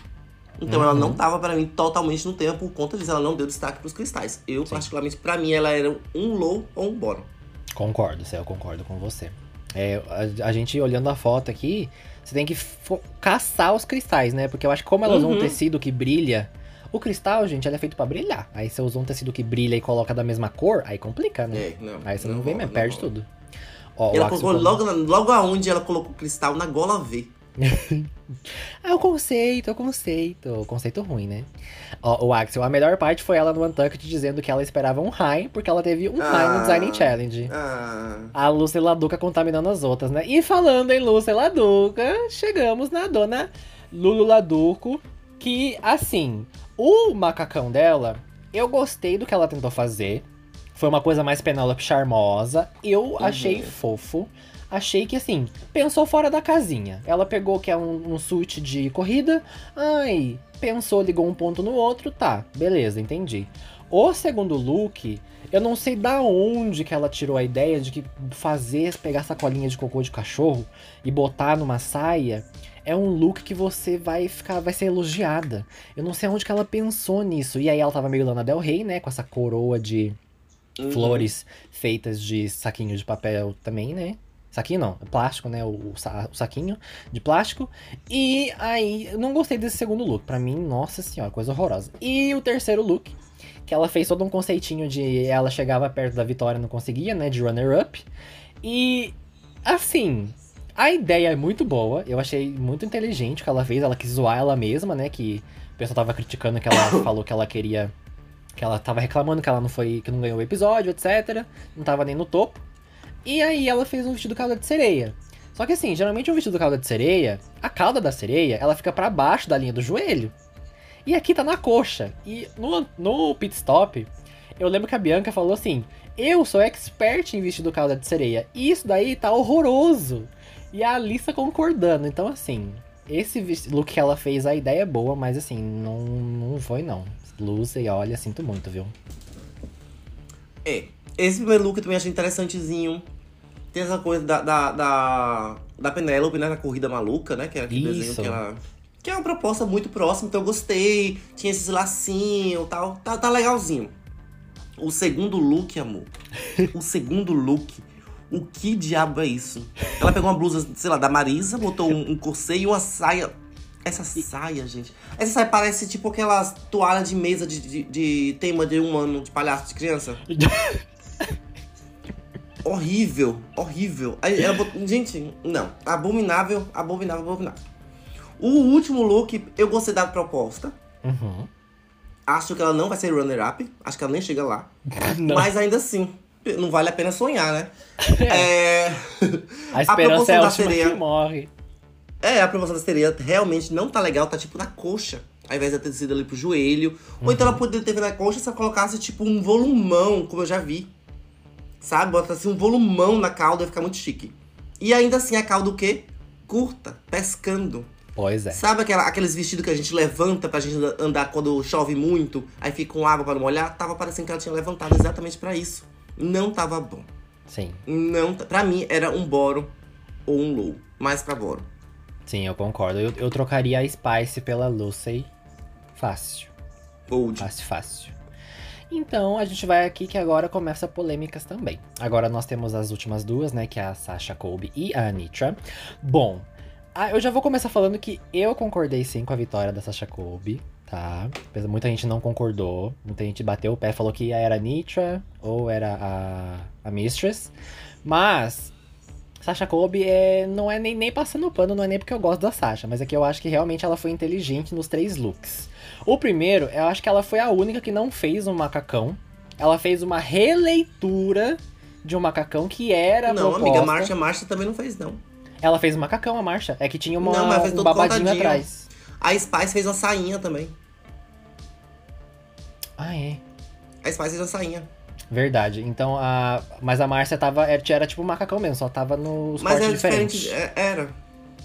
Então, ela Uhum. não tava pra mim totalmente no tempo por conta disso. Ela não deu destaque pros cristais. Eu, particularmente, pra mim, ela era um low ou um bottom. Concordo, Céu, concordo com você. É, a, a gente olhando a foto aqui, você tem que caçar os cristais, né? Porque eu acho que como ela usou um Uhum. tecido que brilha, o cristal, gente, ele é feito pra brilhar. Aí você usou um tecido que brilha e coloca da mesma cor, aí complica, né? É, não. aí você não, vê rola, mesmo, perde rola. tudo. Ó, ela colocou logo, logo aonde ela colocou o cristal na gola V. É *laughs* o conceito, é o conceito. O conceito ruim, né? Ó, o Axel, a melhor parte foi ela no Untucked dizendo que ela esperava um high, porque ela teve um high no Ah. Designing Challenge. Ah, A Lúcia Laduca contaminando as outras, né? E falando em Lúcia Laduca, chegamos na dona Lulu Laduco, que, assim, o macacão dela, eu gostei do que ela tentou fazer. Foi uma coisa mais Penélope charmosa. Eu achei fofo. Achei que, assim, pensou fora da casinha. Ela pegou que é um, um suíte de corrida. Ai, pensou, ligou um ponto no outro. Tá, beleza, entendi. O segundo look, eu não sei da onde que ela tirou a ideia de que fazer, pegar sacolinha de cocô de cachorro e botar numa saia é um look que você vai ficar, vai ser elogiada. Eu não sei onde que ela pensou nisso. E aí ela tava meio Lana Del Rey, né, com essa coroa de uhum. flores feitas de saquinho de papel também, né? Saquinho não, plástico, né? O, o saquinho de plástico. E aí, eu não gostei desse segundo look. Pra mim, nossa senhora, coisa horrorosa. E o terceiro look, que ela fez todo um conceitinho de ela chegava perto da vitória e não conseguia, né? De runner-up. E, assim, a ideia é muito boa. Eu achei muito inteligente o que ela fez. Ela quis zoar ela mesma, né? Que o pessoal tava criticando que ela *coughs* falou que ela queria. Que ela tava reclamando que ela não foi. que não ganhou o episódio, etc. Não tava nem no topo. E aí ela fez um vestido cauda de sereia. Só que assim, geralmente um vestido cauda de sereia, a cauda da sereia, ela fica pra baixo da linha do joelho. E aqui tá na coxa. E no, no pit stop, eu lembro que a Bianca falou assim: Eu sou expert em vestido cauda de sereia. E isso daí tá horroroso. E a Alissa concordando. Então, assim, esse look que ela fez, a ideia é boa, mas assim, não, não foi não. Lucy, olha, sinto muito, viu? É. Esse primeiro look eu também achei interessantezinho. Tem essa coisa da, da, da, da Penélope, né? Na corrida maluca, né? Que era aquele desenho Isso. que ela. Que é uma proposta muito próxima, então eu gostei. Tinha esses lacinhos e tal. Tá, tá legalzinho. O segundo look, amor. *laughs* o segundo look. O que diabo é isso? Ela pegou uma blusa, sei lá, da Marisa, botou um, um corset e uma saia. Essa saia, gente. Essa saia parece tipo aquelas toalhas de mesa de, de, de tema de um ano de palhaço de criança. *laughs* horrível, horrível. Aí ela botou- Gente, não. Abominável, abominável, abominável. O último look, eu gostei da proposta. Uhum. Acho que ela não vai ser runner-up. Acho que ela nem chega lá. *laughs* Não. Mas ainda assim, não vale a pena sonhar, né? *laughs* É. A esperança proporção é a da sereia. que morre. É, a promoção da sereia realmente não tá legal, tá tipo na coxa. Ao invés de ter sido ali pro joelho. Ou então ela poderia ter na coxa se ela colocasse tipo um volumão, como eu já vi. Sabe? Bota assim um volumão na cauda e ficar muito chique. E ainda assim a cauda o quê? curta, pescando. Pois é. Sabe aquela, aqueles vestidos que a gente levanta pra gente andar quando chove muito, aí fica com água pra não molhar? Tava parecendo que ela tinha levantado exatamente pra isso. Não tava bom. Sim. Não, pra mim era um boro ou um low, mais pra boro. Sim, eu concordo. Eu, eu trocaria a Spice pela Lucy. Fácil. Old. Fácil, fácil. Então, a gente vai aqui que agora começa polêmicas também. Agora nós temos as últimas duas, né? Que é a Sasha Colby e a Anitra. Bom, eu já vou começar falando que eu concordei sim com a vitória da Sasha Colby, tá? Muita gente não concordou. Muita gente bateu o pé, falou que era a Nitra ou era a, a Mistress. Mas Sasha Colby é, não é nem, nem passando pano, não é nem porque eu gosto da Sasha, mas é que eu acho que realmente ela foi inteligente nos três looks. O primeiro, eu acho que ela foi a única que não fez um macacão. Ela fez uma releitura de um macacão que era não, proposta. amiga, Marcia, Marcia também não fez, não. Ela fez um macacão, a Marcha. É que tinha uma, Não, mas fez um babadinho contadinho. atrás. A Spice fez uma sainha também. Ah, é. A Spice fez uma sainha. Verdade. Então, a... Mas a Márcia tava... Era, era tipo um macacão mesmo, só tava nos Mas era diferentes. diferente. é- Era.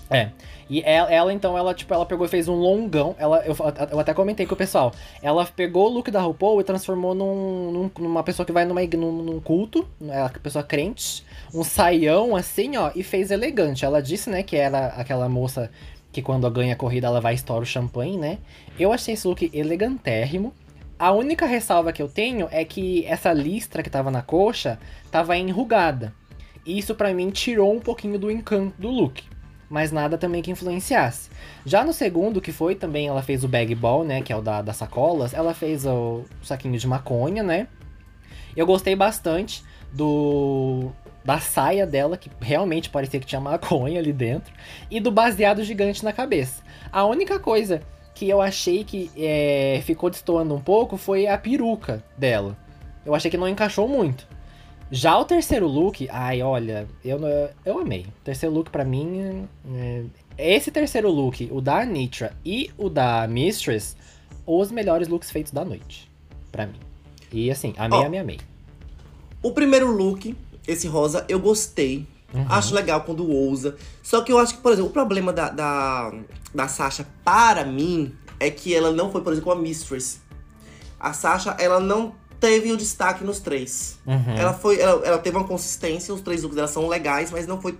É. E ela, ela, então, ela, tipo, ela pegou e fez um longão. Ela, eu, eu até comentei com o pessoal. Ela pegou o look da RuPaul e transformou num, num- numa pessoa que vai numa, num, num culto, é uma pessoa crente, um saião assim, ó, e fez elegante. Ela disse, né, que era aquela moça que quando ganha a corrida ela vai e estoura o champanhe, né? Eu achei esse look elegantérrimo. A única ressalva que eu tenho é que essa listra que tava na coxa tava enrugada. E isso pra mim tirou um pouquinho do encanto do look mas nada também que influenciasse. Já no segundo, que foi também, ela fez o bag ball, né, que é o da, das sacolas, ela fez o saquinho de maconha, né. Eu gostei bastante do da saia dela, que realmente parecia que tinha *laughs* maconha ali dentro, e do baseado gigante na cabeça. A única coisa que eu achei que é, ficou destoando um pouco foi a peruca dela. Eu achei que não encaixou muito. Já o terceiro look, ai, olha, eu, eu amei. O terceiro look pra mim, é, esse terceiro look, o da Anitra e o da Mistress, os melhores looks feitos da noite, Pra mim. E assim, amei, Ó. amei, amei. O primeiro look, esse rosa, eu gostei. Uhum. Acho legal quando ousa. Só que eu acho que, por exemplo, o problema da, da, da Sasha, para mim, é que ela não foi, por exemplo, a Mistress. A Sasha, ela não teve o destaque nos três. Uhum. Ela foi. Ela, ela teve uma consistência, os três looks dela são legais, mas não foi.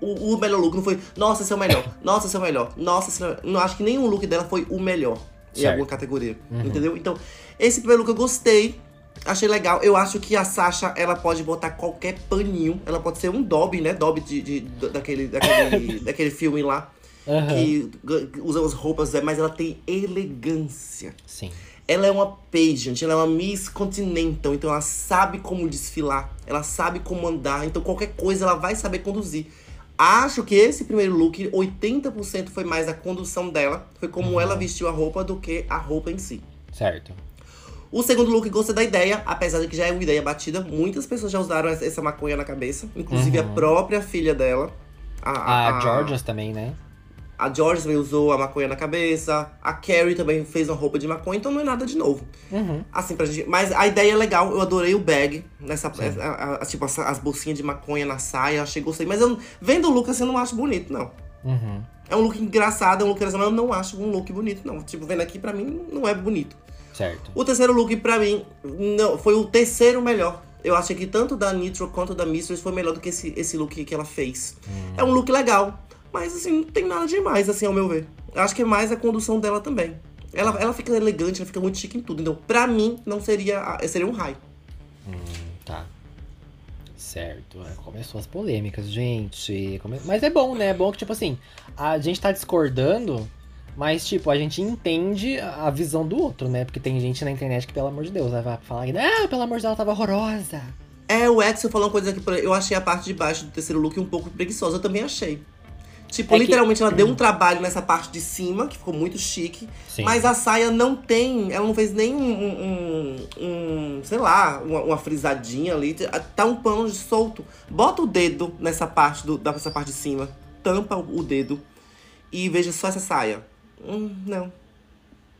O, o melhor look não foi. Nossa, esse é o melhor. *coughs* Nossa, esse é o melhor. Nossa, esse é o melhor. Não acho que nenhum look dela foi o melhor em Certo. alguma categoria. Entendeu? Então, esse primeiro look eu gostei. Achei legal. Eu acho que a Sasha, ela pode botar qualquer paninho. Ela pode ser um Dobby, né? Dobby de, de- daquele, daquele, *coughs* daquele filme lá. Aham. Que usa as roupas, mas ela tem elegância. Sim. Ela é uma pageant, ela é uma Miss Continental, então ela sabe como desfilar, ela sabe como andar, então qualquer coisa ela vai saber conduzir. Acho que esse primeiro look, 80% foi mais a condução dela, foi como ela vestiu a roupa do que a roupa em si. Certo. O segundo look, gostei da ideia, apesar de que já é uma ideia batida, muitas pessoas já usaram essa maconha na cabeça, inclusive a própria filha dela. A, Georgias também, né? A George também usou a maconha na cabeça. A Carrie também fez uma roupa de maconha, então não é nada de novo. Uhum. Assim, pra gente. Mas a ideia é legal, eu adorei o bag. Nessa, a- a- a- tipo, as, as bolsinhas de maconha na saia, eu achei gostei. Mas eu, vendo o look assim, eu não acho bonito, não. Uhum. É um look engraçado, é um look engraçado, mas eu não acho um look bonito, não. Tipo, vendo aqui, pra mim, não é bonito. Certo. O terceiro look, pra mim, não, foi o terceiro melhor. Eu achei que tanto da Nitro quanto da Mistress foi melhor do que esse, esse look que ela fez. É um look legal, mas assim, não tem nada demais, assim, ao meu ver. Acho que é mais a condução dela também. Ela, ela fica elegante, ela fica muito chique em tudo. Então, pra mim, não seria. Seria um high. Tá. Certo. É, Começou as polêmicas, gente. Come- Mas é bom, né? É bom que, tipo assim, a gente tá discordando, mas, tipo, a gente entende a visão do outro, né? Porque tem gente na internet que, pelo amor de Deus, vai falar que, ah, pelo amor de Deus, ela tava horrorosa. É, o Axel falou uma coisa aqui, por- eu achei a parte de baixo do terceiro look um pouco preguiçosa, eu também achei. Tipo, É que- literalmente ela deu um trabalho nessa parte de cima, que ficou muito chique. Sim. Mas a saia não tem, ela não fez nem um, um- um- sei lá, uma, uma frisadinha ali. Tá um pano de solto. Bota o dedo nessa parte, do, dessa parte de cima, tampa o dedo e veja só essa saia. Hum, não.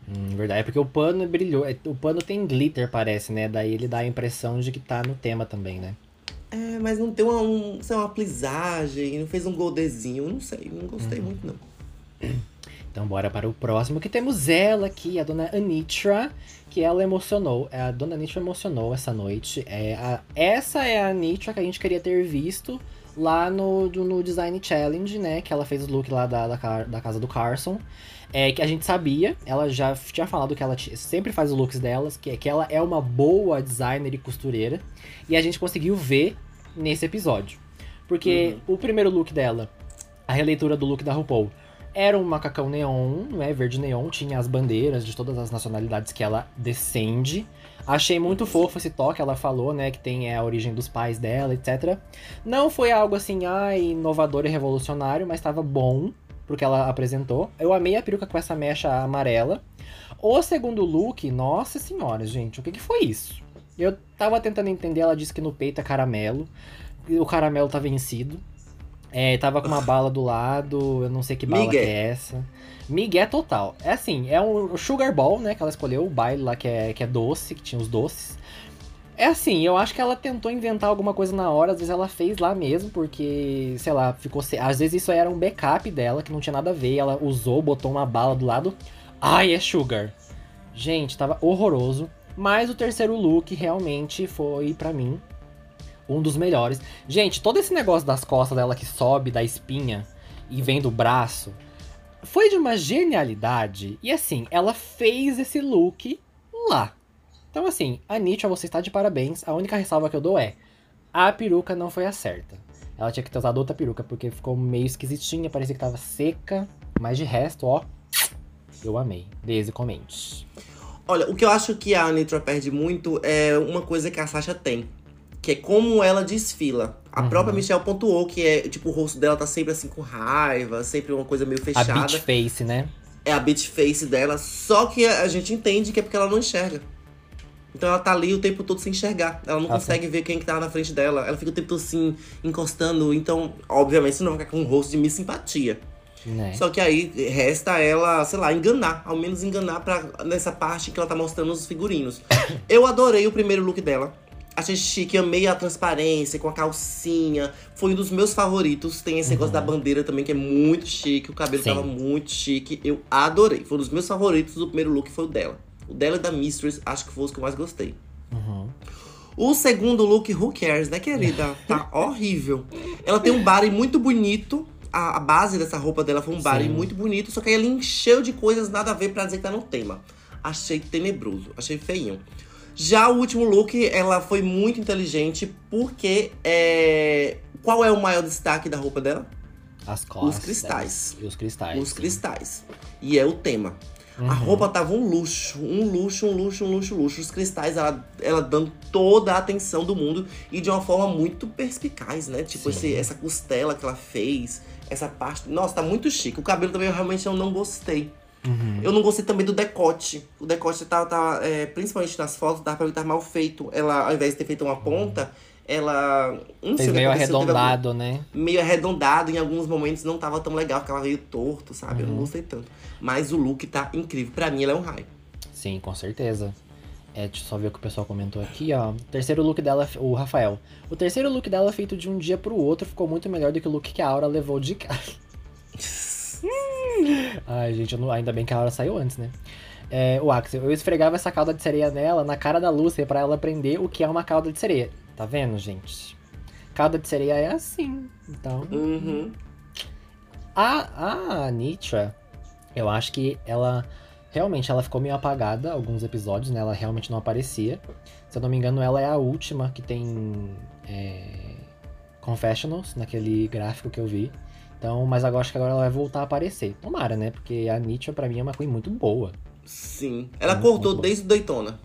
Hum, verdade. É porque o pano brilhou. é, O pano tem glitter, parece, né? Daí ele dá a impressão de que tá no tema também, né? É, mas não tem uma, um, sei uma plisagem, não fez um goldezinho, não sei, não gostei muito não. Então bora para o próximo, que temos ela aqui, a dona Anitra, que ela emocionou. A dona Anitra emocionou essa noite. É, a- essa é a Anitra que a gente queria ter visto lá no, no Design Challenge, né? Que ela fez o look lá da, da, da casa do Carson. É, que a gente sabia, ela já tinha falado que ela sempre faz os looks delas, que, que ela é uma boa designer e costureira. E a gente conseguiu ver nesse episódio. Porque o primeiro look dela, a releitura do look da RuPaul, era um macacão neon, né? Verde neon, tinha as bandeiras de todas as nacionalidades que ela descende. Achei muito fofo esse toque, ela falou, né, que tem é, a origem dos pais dela, etc. Não foi algo assim, ai, inovador e revolucionário, mas estava bom porque ela apresentou. Eu amei a peruca com essa mecha amarela. O segundo look, nossa senhora, gente, o que, que foi isso? Eu tava tentando entender, ela disse que no peito é caramelo. O caramelo tá vencido. É, tava com uma *laughs* bala do lado, eu não sei que bala Migué. que é essa. Migué total. É assim, é um sugar ball, né, que ela escolheu, o baile lá que é, que é doce, que tinha os doces. É assim, eu acho que ela tentou inventar alguma coisa na hora, às vezes ela fez lá mesmo, porque, sei lá, ficou. se- Às vezes isso era um backup dela, que não tinha nada a ver, ela usou, botou uma bala do lado. Ai, é sugar. Gente, tava horroroso. Mas o terceiro look realmente foi, pra mim, um dos melhores. Gente, todo esse negócio das costas dela que sobe da espinha e vem do braço foi de uma genialidade. E assim, ela fez esse look lá. Então, assim, a Nietzsche, você está de parabéns. A única ressalva que eu dou é: a peruca não foi a certa. Ela tinha que ter usado outra peruca, porque ficou meio esquisitinha, parecia que tava seca. Mas de resto, ó, eu amei. Desde comente. Olha, o que eu acho que a Anitra perde muito é uma coisa que a Sasha tem. Que é como ela desfila. A Uhum. própria Michelle pontuou que é, tipo, o rosto dela tá sempre assim com raiva, sempre uma coisa meio A fechada. beach face, né? É a beat face dela, só que a gente entende que é porque ela não enxerga. Então ela tá ali o tempo todo sem enxergar. Ela não Ah, consegue ver quem que tá na frente dela. Ela fica o tempo todo assim, encostando. Então, obviamente, isso não vai ficar com um rosto de miss simpatia. né? Só que aí resta ela, sei lá, enganar. Ao menos enganar pra, nessa parte que ela tá mostrando os figurinos. *coughs* Eu adorei o primeiro look dela. Achei chique, amei a transparência com a calcinha. Foi um dos meus favoritos. Tem esse negócio da bandeira também, que é muito chique. O cabelo Sim. tava muito chique. Eu adorei. Foi um dos meus favoritos. O primeiro look foi o dela. O dela e da Mistress, acho que foi os que eu mais gostei. Uhum. O segundo look, who cares, né, querida? Tá *laughs* horrível. Ela tem um body muito bonito. A, a base dessa roupa dela foi um body Sim. muito bonito, só que aí ela encheu de coisas nada a ver pra dizer que tá no tema. Achei tenebroso, achei feinho. Já o último look, ela foi muito inteligente, porque é... Qual é o maior destaque da roupa dela? As costas. Os cristais. E os cristais. Os sim. cristais. E é o tema. A Uhum. roupa tava um luxo, um luxo, um luxo, um luxo, um luxo. Os cristais, ela, ela dando toda a atenção do mundo e de uma forma muito perspicaz, né? Tipo, esse, essa costela que ela fez, essa parte. Nossa, tá muito chique. O cabelo também eu realmente eu não gostei. Uhum. Eu não gostei também do decote. O decote tá, tá é, principalmente nas fotos, dava pra ver que tá mal feito. Ela, ao invés de ter feito uma ponta, ela. Não Fez meio algum- arredondado, né? meio arredondado, em alguns momentos não tava tão legal, ficava meio torto, sabe? Eu Uhum. não gostei tanto. Mas o look tá incrível. Pra mim, ela é um raio. Sim, com certeza. É, deixa eu só ver o que o pessoal comentou aqui, ó. O terceiro look dela, o Rafael. O terceiro look dela, feito de um dia pro outro, ficou muito melhor do que o look que a Aura levou de casa. *laughs* Ai, gente, eu não- ainda bem que a Aura saiu antes, né? É, o Axel, eu esfregava essa cauda de sereia nela, na cara da Lúcia, pra ela aprender o que é uma cauda de sereia. Tá vendo, gente? Cauda de sereia é assim. Então. Uhum. A, a Nitra, eu acho que ela realmente ela ficou meio apagada alguns episódios, né? Ela realmente não aparecia. Se eu não me engano, ela é a última que tem é, confessionals naquele gráfico que eu vi. Então, mas agora acho que agora ela vai voltar a aparecer. Tomara, né? Porque a Nitra pra mim é uma queen muito boa. Sim. Ela Muito, cortou desde o Daytona.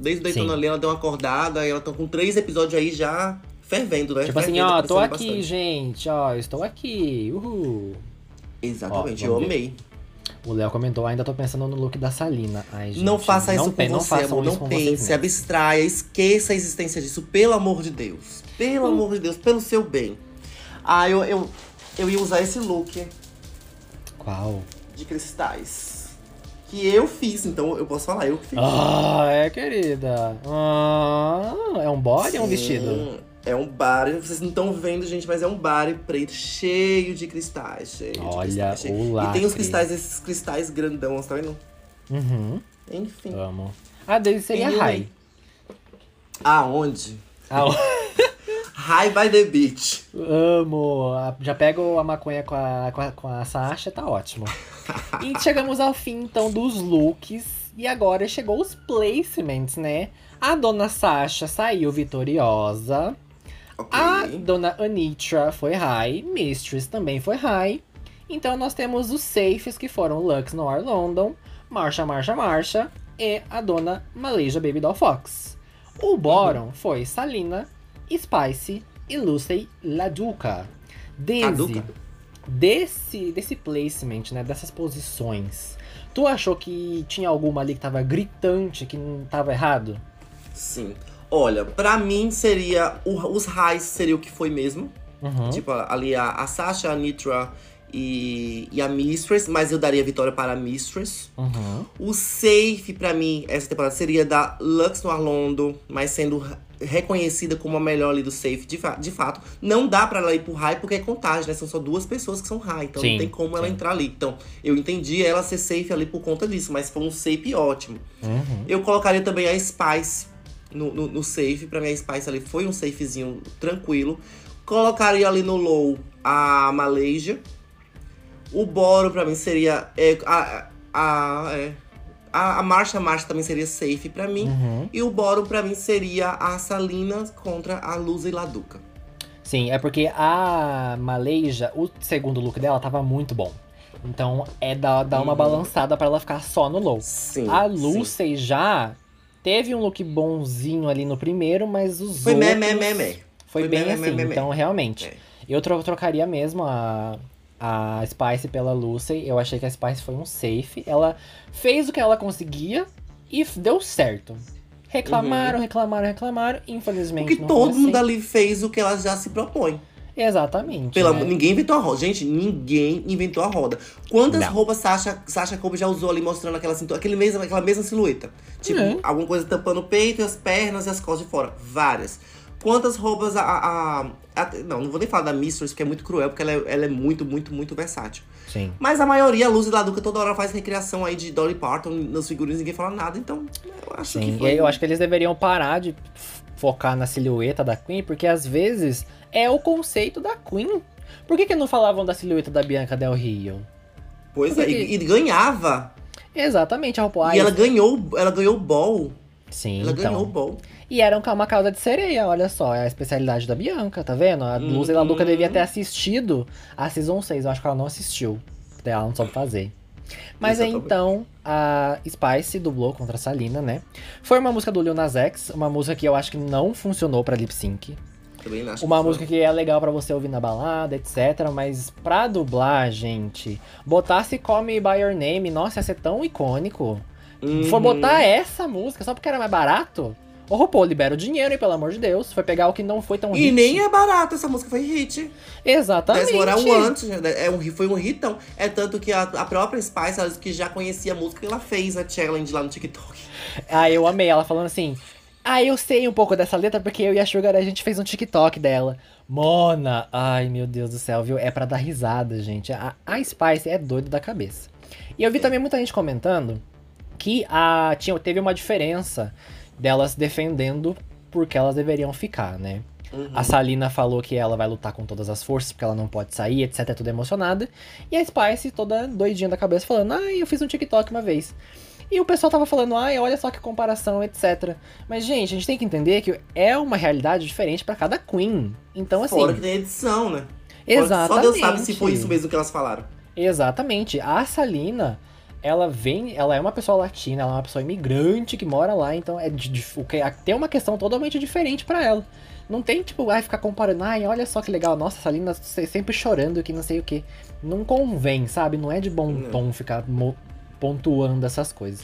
Desde o Daytona Sim. ali, ela deu uma acordada e ela tá com três episódios aí já fervendo, né? tipo assim, Fervendo, ó, tô aqui, bastante. gente, ó, estou aqui. Uhul. Exatamente, Ó, eu amei. O Léo comentou, ainda tô pensando no look da Salina. Ai, gente, não faça isso não, com não você, amor. Não com pense, abstraia, esqueça a existência disso, pelo amor de Deus. Pelo Hum. amor de Deus, pelo seu bem. Ah, eu, eu, eu ia usar esse look Qual? de cristais. Que eu fiz, então eu posso falar, eu que fiz. Ah, é, querida. Ah, é um body ou é um Sim. vestido? É um bar, vocês não estão vendo, gente, mas é um bar preto cheio de cristais. Cheio de Olha cristais, cheio. o E tem os cristais, esses cristais grandão, tá vendo? Uhum, Enfim. amo. A dele seria E High. Aonde? Ah, *laughs* High by the beach. amo. A- Já pego a maconha com a, com a, com a Sasha, tá ótimo. *laughs* e chegamos ao fim, então, dos looks. E agora chegou os placements, né? A dona Sasha saiu vitoriosa. Ok. A dona Anitra foi high, Mistress também foi high. Então nós temos os safes que foram Lux Noir London, Marsha Marsha Marsha e a dona Malaysia Baby Doll Fox. O bottom foi Salina, Spice e Lucy Laduca. Daisy? Desse, desse placement, né, dessas posições, tu achou que tinha alguma ali que tava gritante, que não tava errado? Sim. Olha, pra mim seria. os highs seria o que foi mesmo. Uhum. Tipo, ali a, a Sasha, a Nitra e, e a Mistress, mas eu daria vitória para a Mistress. Uhum. O safe pra mim essa temporada seria da Lux no Arlondo, mas sendo reconhecida como a melhor ali do safe de, fa- de fato. Não dá pra ela ir pro high porque é contagem, né? São só duas pessoas que são high, então Sim, não tem como ela sim. entrar ali. Então, eu entendi ela ser safe ali por conta disso, mas foi um safe ótimo. Uhum. Eu colocaria também a Spice no, no, no safe. Pra mim, a Spice ali foi um safezinho tranquilo. Colocaria ali no low a Malaysia. O Boro pra mim seria. é, a, a, é, a, a Marcha Marcha também seria safe pra mim. Uhum. E o Boro pra mim seria a Salina contra a Luz e Laduca. Sim, é porque a Malaysia, o segundo look dela tava muito bom. Então é dar, dar uma Uhum. balançada pra ela ficar só no low. Sim. a. Lucy já teve um look bonzinho ali no primeiro, mas os Foi outros... mé, mé, mé, mé. Foi, Foi bem assim, mé. então realmente. É. Eu tro- trocaria mesmo a, a Spice pela Lucy. Eu achei que a Spice foi um safe. Ela fez o que ela conseguia e deu certo. Reclamaram, reclamaram, reclamaram. Infelizmente Porque todo mundo assim. ali fez o que ela já se propõe. Exatamente. Pelo né? Ninguém inventou a roda. Gente, ninguém inventou a roda. Quantas Não. roupas Sasha, Sasha Kobe já usou ali mostrando aquela, cintura, aquele mesmo, aquela mesma silhueta? Tipo, É. alguma coisa tampando o peito e as pernas e as costas de fora. Várias. Quantas roupas a. a- a- não, não vou nem falar da Mistress, porque é muito cruel, porque ela é, ela é muito, muito, muito versátil. Sim. Mas a maioria, a Luz e Laduca, toda hora faz recriação aí de Dolly Parton nos figurinos, ninguém fala nada. Então, eu acho Sim, que foi. eu acho que eles deveriam parar de focar na silhueta da Queen, porque às vezes é o conceito da Queen. Por que, que não falavam da silhueta da Bianca Del Rio? Pois é, e, e ganhava. Exatamente, a roupa. e ela ganhou, ela ganhou o ball. Sim, Ela ganhou o então. ball. E era uma cauda de sereia, olha só. É a especialidade da Bianca, tá vendo? A Luz e a Luca Uhum. devia ter assistido a Season 6. Eu acho que ela não assistiu. Ela não soube fazer. Mas aí então, a Spice dublou contra a Salina, né? Foi uma música do Lil Nas X, uma música que eu acho que não funcionou pra lip sync. Também acho Uma que foi. música que é legal pra você ouvir na balada, etc. Mas pra dublar, gente, botasse Call Me By Your Name, nossa, ia ser tão icônico. For Uhum. botar essa música só porque era mais barato? Ô, RuPaul, libera o dinheiro, hein, pelo amor de Deus. Foi pegar o que não foi tão E hit. nem é barato, essa música foi hit. Exatamente. That's what I want. É um, foi um hitão. É tanto que a, a própria Spice, ela que já conhecia a música, ela fez a challenge lá no TikTok. Ah, eu amei ela falando assim. Ah, eu sei um pouco dessa letra porque eu e a Sugar a gente fez um TikTok dela. Mona, ai meu Deus do céu, viu? É pra dar risada, gente. A, a Spice é doida da cabeça. E eu vi também muita gente comentando que a, tinha, teve uma diferença delas defendendo porque elas deveriam ficar, né? Uhum. A Salina falou que ela vai lutar com todas as forças porque ela não pode sair, etc. É tudo emocionada. E a Spice toda doidinha da cabeça falando: Ai, eu fiz um TikTok uma vez. E o pessoal tava falando, ai, olha só que comparação, etc. Mas, gente, a gente tem que entender que é uma realidade diferente pra cada Queen. Então, assim. Fora que tem edição, né? Exatamente. Só Deus sabe se foi isso mesmo que elas falaram. Exatamente. A Salina, ela vem, ela é uma pessoa latina, ela é uma pessoa imigrante que mora lá, então é tem uma questão totalmente diferente pra ela. Não tem, tipo, ai, ficar comparando, ai, olha só que legal, nossa, a Salina se- sempre chorando que não sei o que. Não convém, sabe? Não é de bom Não. tom ficar pontuando essas coisas.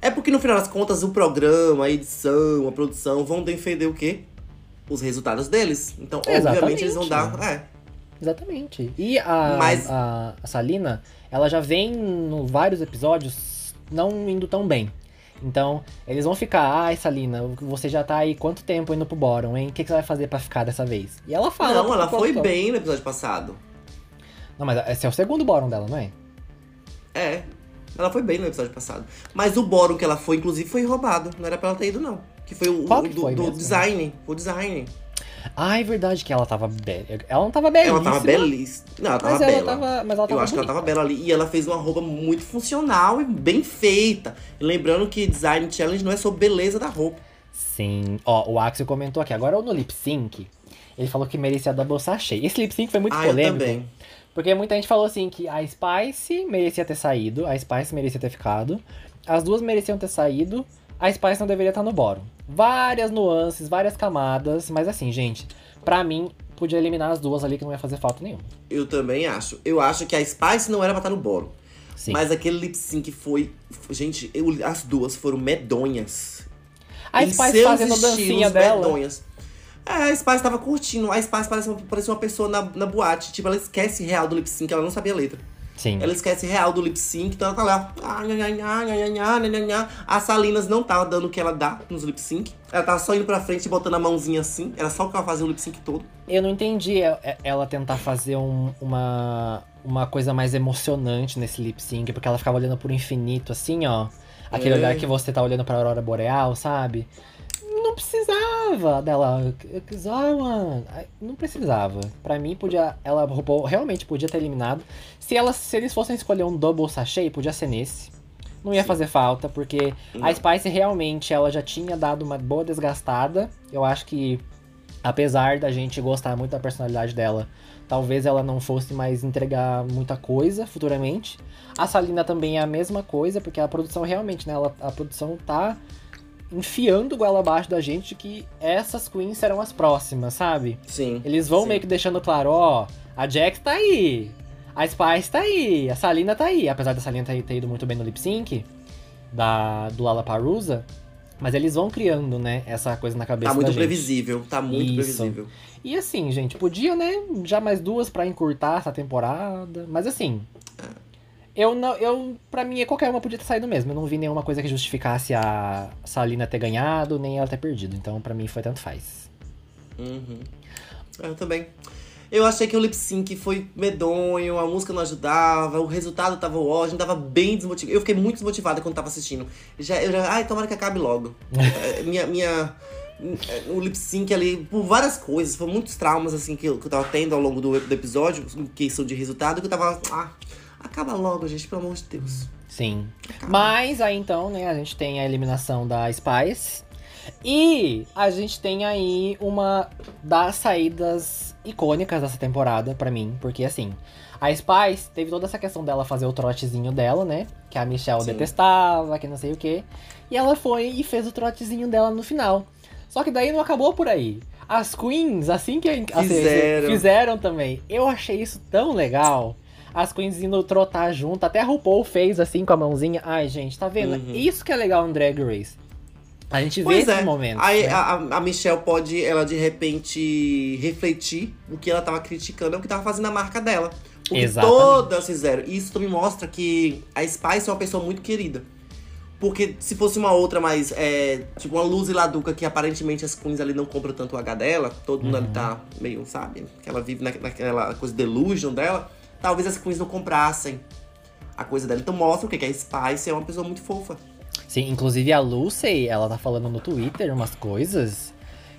É porque no final das contas o programa, a edição, a produção vão defender o quê? Os resultados deles. Então, obviamente, eles vão dar. É. Exatamente. E a, Mas- a, a Salina, ela já vem em vários episódios não indo tão bem. Então, eles vão ficar, ai, Salina, você já tá aí quanto tempo indo pro bottom, hein? O que, que você vai fazer pra ficar dessa vez? E ela fala. Não, ela foi bem no episódio passado. Não, mas esse é o segundo bottom dela, não é? É. Ela foi bem no episódio passado. Mas o bórum que ela foi, inclusive, foi roubado. Não era pra ela ter ido, não. Que foi o, Qual o que do, foi do mesmo? design. O design. Ah, é verdade que ela tava bela. Ela não tava belíssima. Ela tava belíssima. Não, ela tava Mas ela bela. tava, mas ela Eu tava acho que ela bonita. tava bela ali. E ela fez uma roupa muito funcional e bem feita. Lembrando que Design Challenge não é sobre beleza da roupa. Sim. Ó, o Axel comentou aqui. Agora no lip sync, ele falou que merecia double sachê. Esse lip sync foi muito ah, eu polêmico. também. Porque muita gente falou assim que a Spice merecia ter saído, a Spice merecia ter ficado, as duas mereciam ter saído, a Spice não deveria estar no bórum. Várias nuances, várias camadas, mas assim, gente, pra mim, podia eliminar as duas ali que não ia fazer falta nenhuma. Eu também acho. Eu acho que a Spice não era pra estar no bórum. Sim. Mas aquele lip sync foi. Gente, eu- as duas foram medonhas. a Em Spice fazendo a dancinha dela. medonhas. É, a Spice tava curtindo. A Spice parece uma, parece uma pessoa na, na boate. Tipo, ela esquece real do lip sync, ela não sabia a letra. Sim. Ela esquece real do lip sync, então ela tá lá. A Salinas não tava dando o que ela dá nos lip sync. Ela tá só indo pra frente e botando a mãozinha assim. Era só o que ela fazia o lip sync todo. Eu não entendi é, é, ela tentar fazer um, uma, uma coisa mais emocionante nesse lip sync, porque ela ficava olhando pro infinito, assim, ó. Aquele é. olhar que você tá olhando pra Aurora Boreal, sabe? Não precisava dela. Não precisava. Pra mim, podia. Ela roubou- realmente podia ter eliminado. Se, ela, se eles fossem escolher um double sachê, podia ser nesse. Não ia Sim. fazer falta, porque a Não. Spice realmente ela já tinha dado uma boa desgastada. Eu acho que, apesar da gente gostar muito da personalidade dela, talvez ela não fosse mais entregar muita coisa futuramente. A Salina também é a mesma coisa, porque a produção realmente, né? ela- a produção tá enfiando goela abaixo da gente que essas queens serão as próximas, sabe? Sim. Eles vão Sim. meio que deixando claro, ó, a Jax tá aí, a Spice tá aí, a Salina tá aí. Apesar da Salina ter, ido muito bem no lip sync, da, do Lollapalooza, mas eles vão criando, né, essa coisa na cabeça Tá muito previsível. Tá muito Isso. previsível. E assim, gente, podia, né, já mais duas pra encurtar essa temporada, mas assim... Eu não, eu, pra mim, qualquer uma podia ter saído mesmo. Eu não vi nenhuma coisa que justificasse a Salina ter ganhado, nem ela ter perdido. Então, pra mim, foi tanto faz. Uhum. Eu também. Eu achei que o lip sync foi medonho, a música não ajudava, o resultado tava ó, a gente tava bem desmotivado. Eu fiquei muito desmotivada quando tava assistindo. Já, eu já, ai, tomara que acabe logo. *laughs* É, minha, minha, o lip sync ali, por várias coisas, foram muitos traumas assim que eu, que eu tava tendo ao longo do, do episódio, em questão de resultado, que eu tava, ah, acaba logo, gente, pelo amor de Deus. Sim. Acaba. Mas aí então, né, a gente tem a eliminação da Spice. E a gente tem aí uma das saídas icônicas dessa temporada pra mim, porque assim, a Spice teve toda essa questão dela fazer o trotezinho dela, né? Que a Michelle Sim. detestava, que não sei o quê. E ela foi e fez o trotezinho dela no final. Só que daí não acabou por aí. As queens, assim que assim, Fizeram. fizeram também. Eu achei isso tão legal. As queens indo trotar junto. Até a RuPaul fez assim com a mãozinha. Ai, gente, tá vendo? Uhum. Isso que é legal no Drag Race. A gente vê Pois esses é. momentos. Aí né? a, a Michelle pode, ela de repente, refletir o que ela tava criticando, é o que tava fazendo a marca dela. O que Exatamente. todas fizeram. E isso me mostra que a Spice é uma pessoa muito querida. Porque se fosse uma outra mais, é, tipo uma Luz e Laduca, que aparentemente as queens ali não compram tanto o H dela, todo mundo ali Uhum. tá meio, sabe? Que ela vive na, naquela coisa delusion dela. Talvez as queens não comprassem a coisa dela. Então mostra o que a Spice é uma pessoa muito fofa. Sim, inclusive a Lucy, ela tá falando no Twitter umas coisas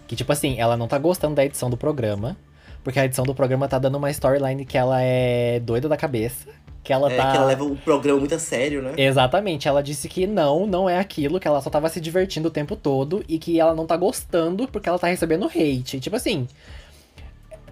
que, tipo assim, ela não tá gostando da edição do programa. Porque a edição do programa tá dando uma storyline que ela é doida da cabeça. Que ela É, tá. que ela leva o programa muito a sério, né? Exatamente, ela disse que não, não é aquilo, que ela só tava se divertindo o tempo todo e que ela não tá gostando porque ela tá recebendo hate. Tipo assim.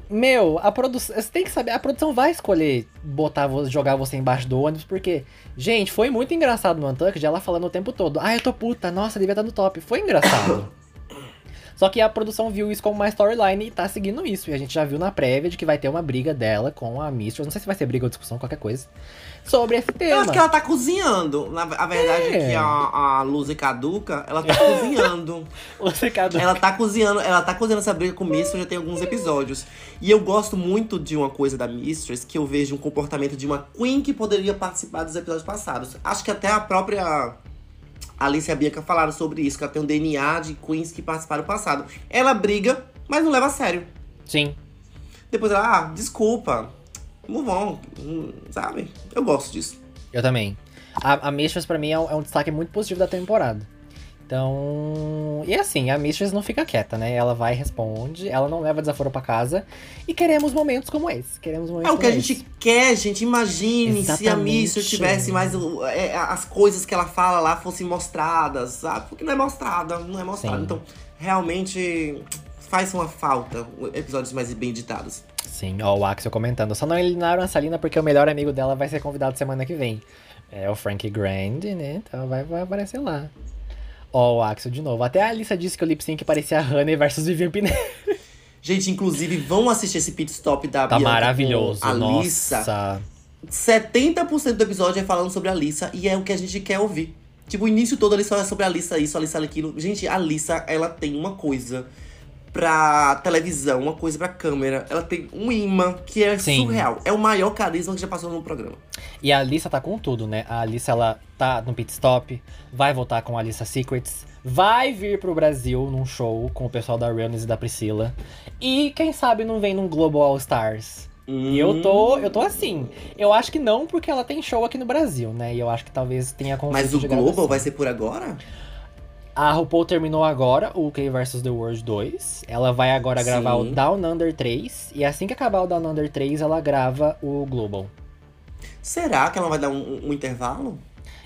Meu, a produção. Você tem que saber, a produção vai escolher botar, jogar você embaixo do ônibus, porque, gente, foi muito engraçado no Untucked ela falando o tempo todo. Ah, eu tô puta, nossa, devia estar no top. Foi engraçado. *coughs* Só que a produção viu isso como uma storyline e tá seguindo isso. E a gente já viu na prévia de que vai ter uma briga dela com a Mistress. Não sei se vai ser briga ou discussão, qualquer coisa. Sobre esse tema. Eu acho que ela tá cozinhando. Na, a verdade é, É. que a, a Luz e Caduca, ela tá cozinhando. *laughs* Você cada Ela tá cozinhando, ela tá cozinhando essa briga com o Mistress já tem alguns episódios. E eu gosto muito de uma coisa da Mistress, que eu vejo um comportamento de uma Queen que poderia participar dos episódios passados. Acho que até a própria Alice e a Bianca falaram sobre isso, que ela tem um DNA de queens que participaram do passado. Ela briga, mas não leva a sério. Sim. Depois ela, ah, desculpa. Move on, hum, sabe? Eu gosto disso. Eu também. A, a Mistress, pra mim, é um, é um destaque muito positivo da temporada. Então. E assim, a Mistress não fica quieta, né? Ela vai e responde, ela não leva desaforo pra casa. E queremos momentos como esse. Queremos momentos É o que a como gente esse. quer, gente. Imagine se a Exatamente. Mistress tivesse mais. é, as coisas que ela fala lá fossem mostradas, sabe? Porque não é mostrada, não é mostrada. Sim. Então, realmente faz uma falta episódios mais bem editados. Sim, ó, o Axel comentando. Só não eliminaram a Salina porque o melhor amigo dela vai ser convidado semana que vem. É o Frank Grand, né? Então vai, vai aparecer lá. Ó, o Axel de novo. Até a Alissa disse que o lip sync parecia Honey versus Vivian Pinelli. Gente, inclusive, vão assistir esse pit stop da Tá Bianca maravilhoso. com a Alissa. Nossa. 70% do episódio é falando sobre a Alissa e é o que a gente quer ouvir. Tipo, o início todo ali só é sobre a Alissa isso, a Alissa aquilo. Gente, a Alissa, ela tem uma coisa pra televisão, uma coisa pra câmera. Ela tem um imã que é Sim. surreal. É o maior carisma que já passou no programa. E a Alissa tá com tudo, né? A Alissa, ela tá no pit stop, vai voltar com a Alissa Secrets, vai vir pro Brasil num show com o pessoal da Realness e da Priscila. E quem sabe não vem num Global All Stars. E eu tô, eu tô assim. Eu acho que não, porque ela tem show aqui no Brasil, né? E eu acho que talvez tenha Mas o Global gravação. vai ser por agora? A RuPaul terminou agora o UK vs The World 2. Ela vai agora gravar o Sim. Down Under 3. E assim que acabar o Down Under 3, ela grava o Global. Será que ela vai dar um, um intervalo?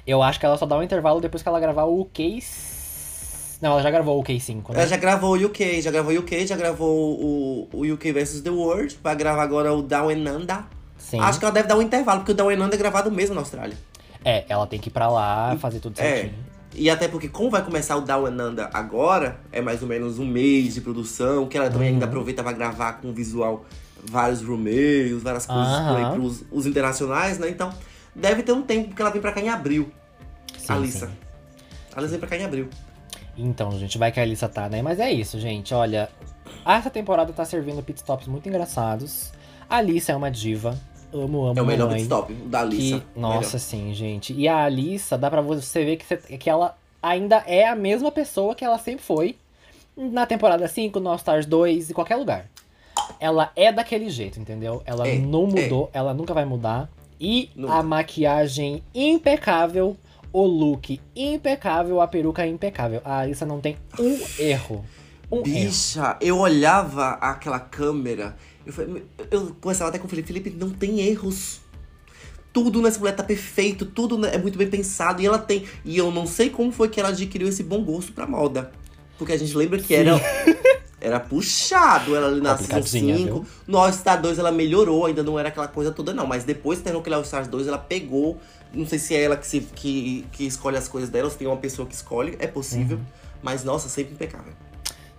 Eu acho que ela só dá um intervalo depois que ela gravar o UK. Não, ela já gravou o UK5, né? Ela já gravou o UK, já gravou o UK, já gravou o, o UK vs The World. Vai gravar agora o Down and Under. Sim. Acho que ela deve dar um intervalo, porque o Down and Under é gravado mesmo na Austrália. É, ela tem que ir pra lá, fazer tudo É. E até porque, como vai começar o Down and Under agora, é mais ou menos um mês de produção, que ela também Uhum. ainda aproveita pra gravar com visual vários roomeios, várias coisas por aí pros os internacionais, né? Então, deve ter um tempo, porque ela vem pra cá em abril. Sim, Alissa. sim. A Alissa vem pra cá em abril. Então, gente, vai que a Alissa tá, né? Mas é isso, gente. Olha, essa temporada tá servindo pitstops muito engraçados. A Alissa é uma diva. Amo, amo, É o melhor mamãe. stop, o da Alissa. Que, nossa, sim, gente. E a Alissa, dá pra você ver que, você- que ela ainda é a mesma pessoa que ela sempre foi na temporada 5, no All Stars 2, em qualquer lugar. Ela é daquele jeito, entendeu? Ela É, não mudou, ela nunca vai mudar. E Nunca. a maquiagem impecável, o look impecável, a peruca impecável. A Alissa não tem um erro. Um erro. Bicha, eu olhava aquela câmera, eu, falei- eu conversava até com o Felipe, Felipe, não tem erros. Tudo nessa mulher tá perfeito, tudo né, é muito bem pensado. E ela tem. E eu não sei como foi que ela adquiriu esse bom gosto pra moda. Porque a gente lembra que era. *laughs* Era puxado ela ali na Season Complicadinha, 5. viu? No All Star 2 ela melhorou, ainda não era aquela coisa toda, não. Mas depois que terminou aquele All Stars 2, ela pegou. Não sei se é ela que, se, que, que escolhe as coisas dela, ou se tem uma pessoa que escolhe, é possível. Uhum. Mas, nossa, sempre impecável.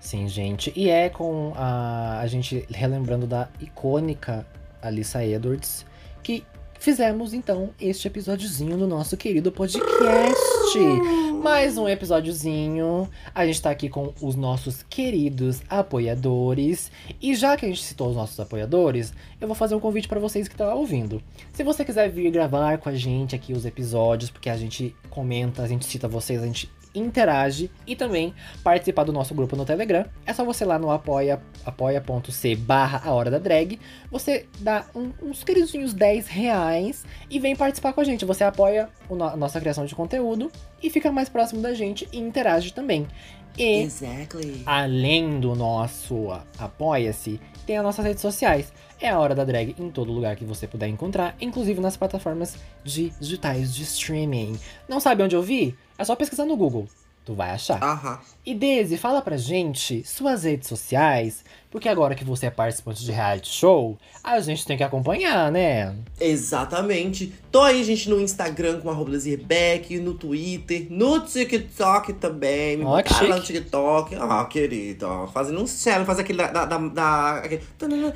Sim, gente. E é com a, a gente relembrando da icônica Alissa Edwards que fizemos então este episódiozinho no nosso querido podcast. Mais um episódiozinho. A gente tá aqui com os nossos queridos apoiadores. E já que a gente citou os nossos apoiadores, eu vou fazer um convite pra vocês que estão ouvindo. Se você quiser vir gravar com a gente aqui os episódios, porque a gente comenta, a gente cita vocês, a gente interage e também participar do nosso grupo no Telegram, é só você lá no apoia, apoia.c barra a hora da drag, você dá um- uns queridinhos 10 reais e vem participar com a gente. Você apoia no- a nossa criação de conteúdo e fica mais próximo da gente e interage também. E Exactly. Além do nosso Apoia-se, tem as nossas redes sociais. É a Hora da Drag em todo lugar que você puder encontrar, inclusive nas plataformas digitais de streaming. Não sabe onde ouvir? É só pesquisar no Google. Tu vai achar. Aham. E Daisy, fala pra gente suas redes sociais, porque agora que você é participante de reality show, a gente tem que acompanhar, né? Exatamente. Tô aí, gente, no Instagram com arroba Rebeck, no Twitter, no TikTok também. Me Ó, que lá no. TikTok. Ah, querida, ó, fazendo um challenge, faz aquele da... da, da, da- aquele...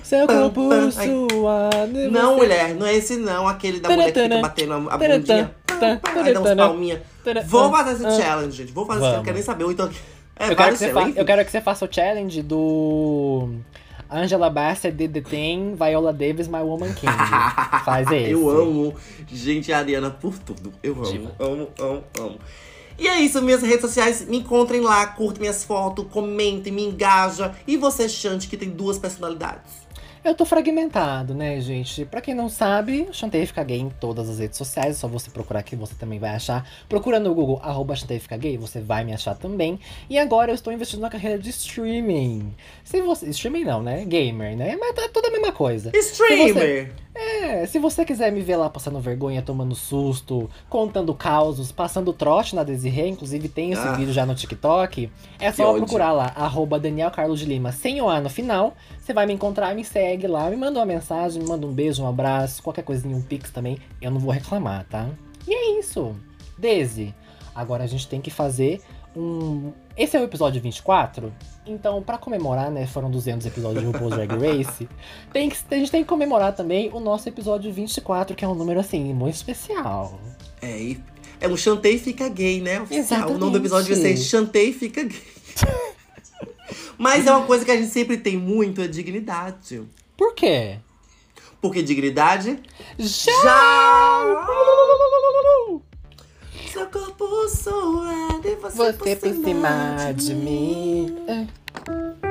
Seu corpo suado. Não, mulher, não é esse não. Aquele da mulher que fica batendo a bundinha. Aí dá uns. Vou fazer esse challenge, gente. Vou fazer esse challenge, Vamos. quero nem saber. Ou então... É, Eu quero, que você fa- eu quero que você faça o challenge do Angela Bassett, the Thing, Viola Davis, My Woman King. *laughs* Faz esse. Eu amo. Gente, a Ariana por tudo. Eu amo, Diva. amo, amo, amo. E é isso, minhas redes sociais, me encontrem lá, curtem minhas fotos, comentem, me engaja. E você, Chante, que tem duas personalidades. Eu tô fragmentado, né, gente? Pra quem não sabe, Chantei Fica Gay em todas as redes sociais. É só você procurar que você também vai achar. Procura no Google, arroba Chantei Fica Gay, você vai me achar também. E agora eu estou investindo na carreira de streaming. Se você... Streaming não, né? Gamer, né? Mas tá tudo a mesma coisa. Streamer! É, se você quiser me ver lá passando vergonha, tomando susto, contando causos, passando trote na Desirê, inclusive tem esse Ah. vídeo já no TikTok, é só procurar lá, arroba Daniel Carlos de Lima, sem o A no final. Você vai me encontrar, me segue lá, me manda uma mensagem, me manda um beijo, um abraço, qualquer coisinha, um pix também, eu não vou reclamar, tá? E é isso. Desi, agora a gente tem que fazer um... Esse é o episódio 24, então pra comemorar, né, foram 200 episódios de RuPaul's Drag Race, *laughs* tem que, a gente tem que comemorar também o nosso episódio 24, que é um número, assim, muito especial. É, e é um Chantei Fica Gay, né? Oficial. O nome do episódio vai ser Exatamente. Chantei Fica Gay. *laughs* Mas é uma coisa que a gente sempre tem muito, é dignidade. Por quê? Porque dignidade Já! já... *laughs* Seu corpo suado e você, você por cima, de mim. De mim. É.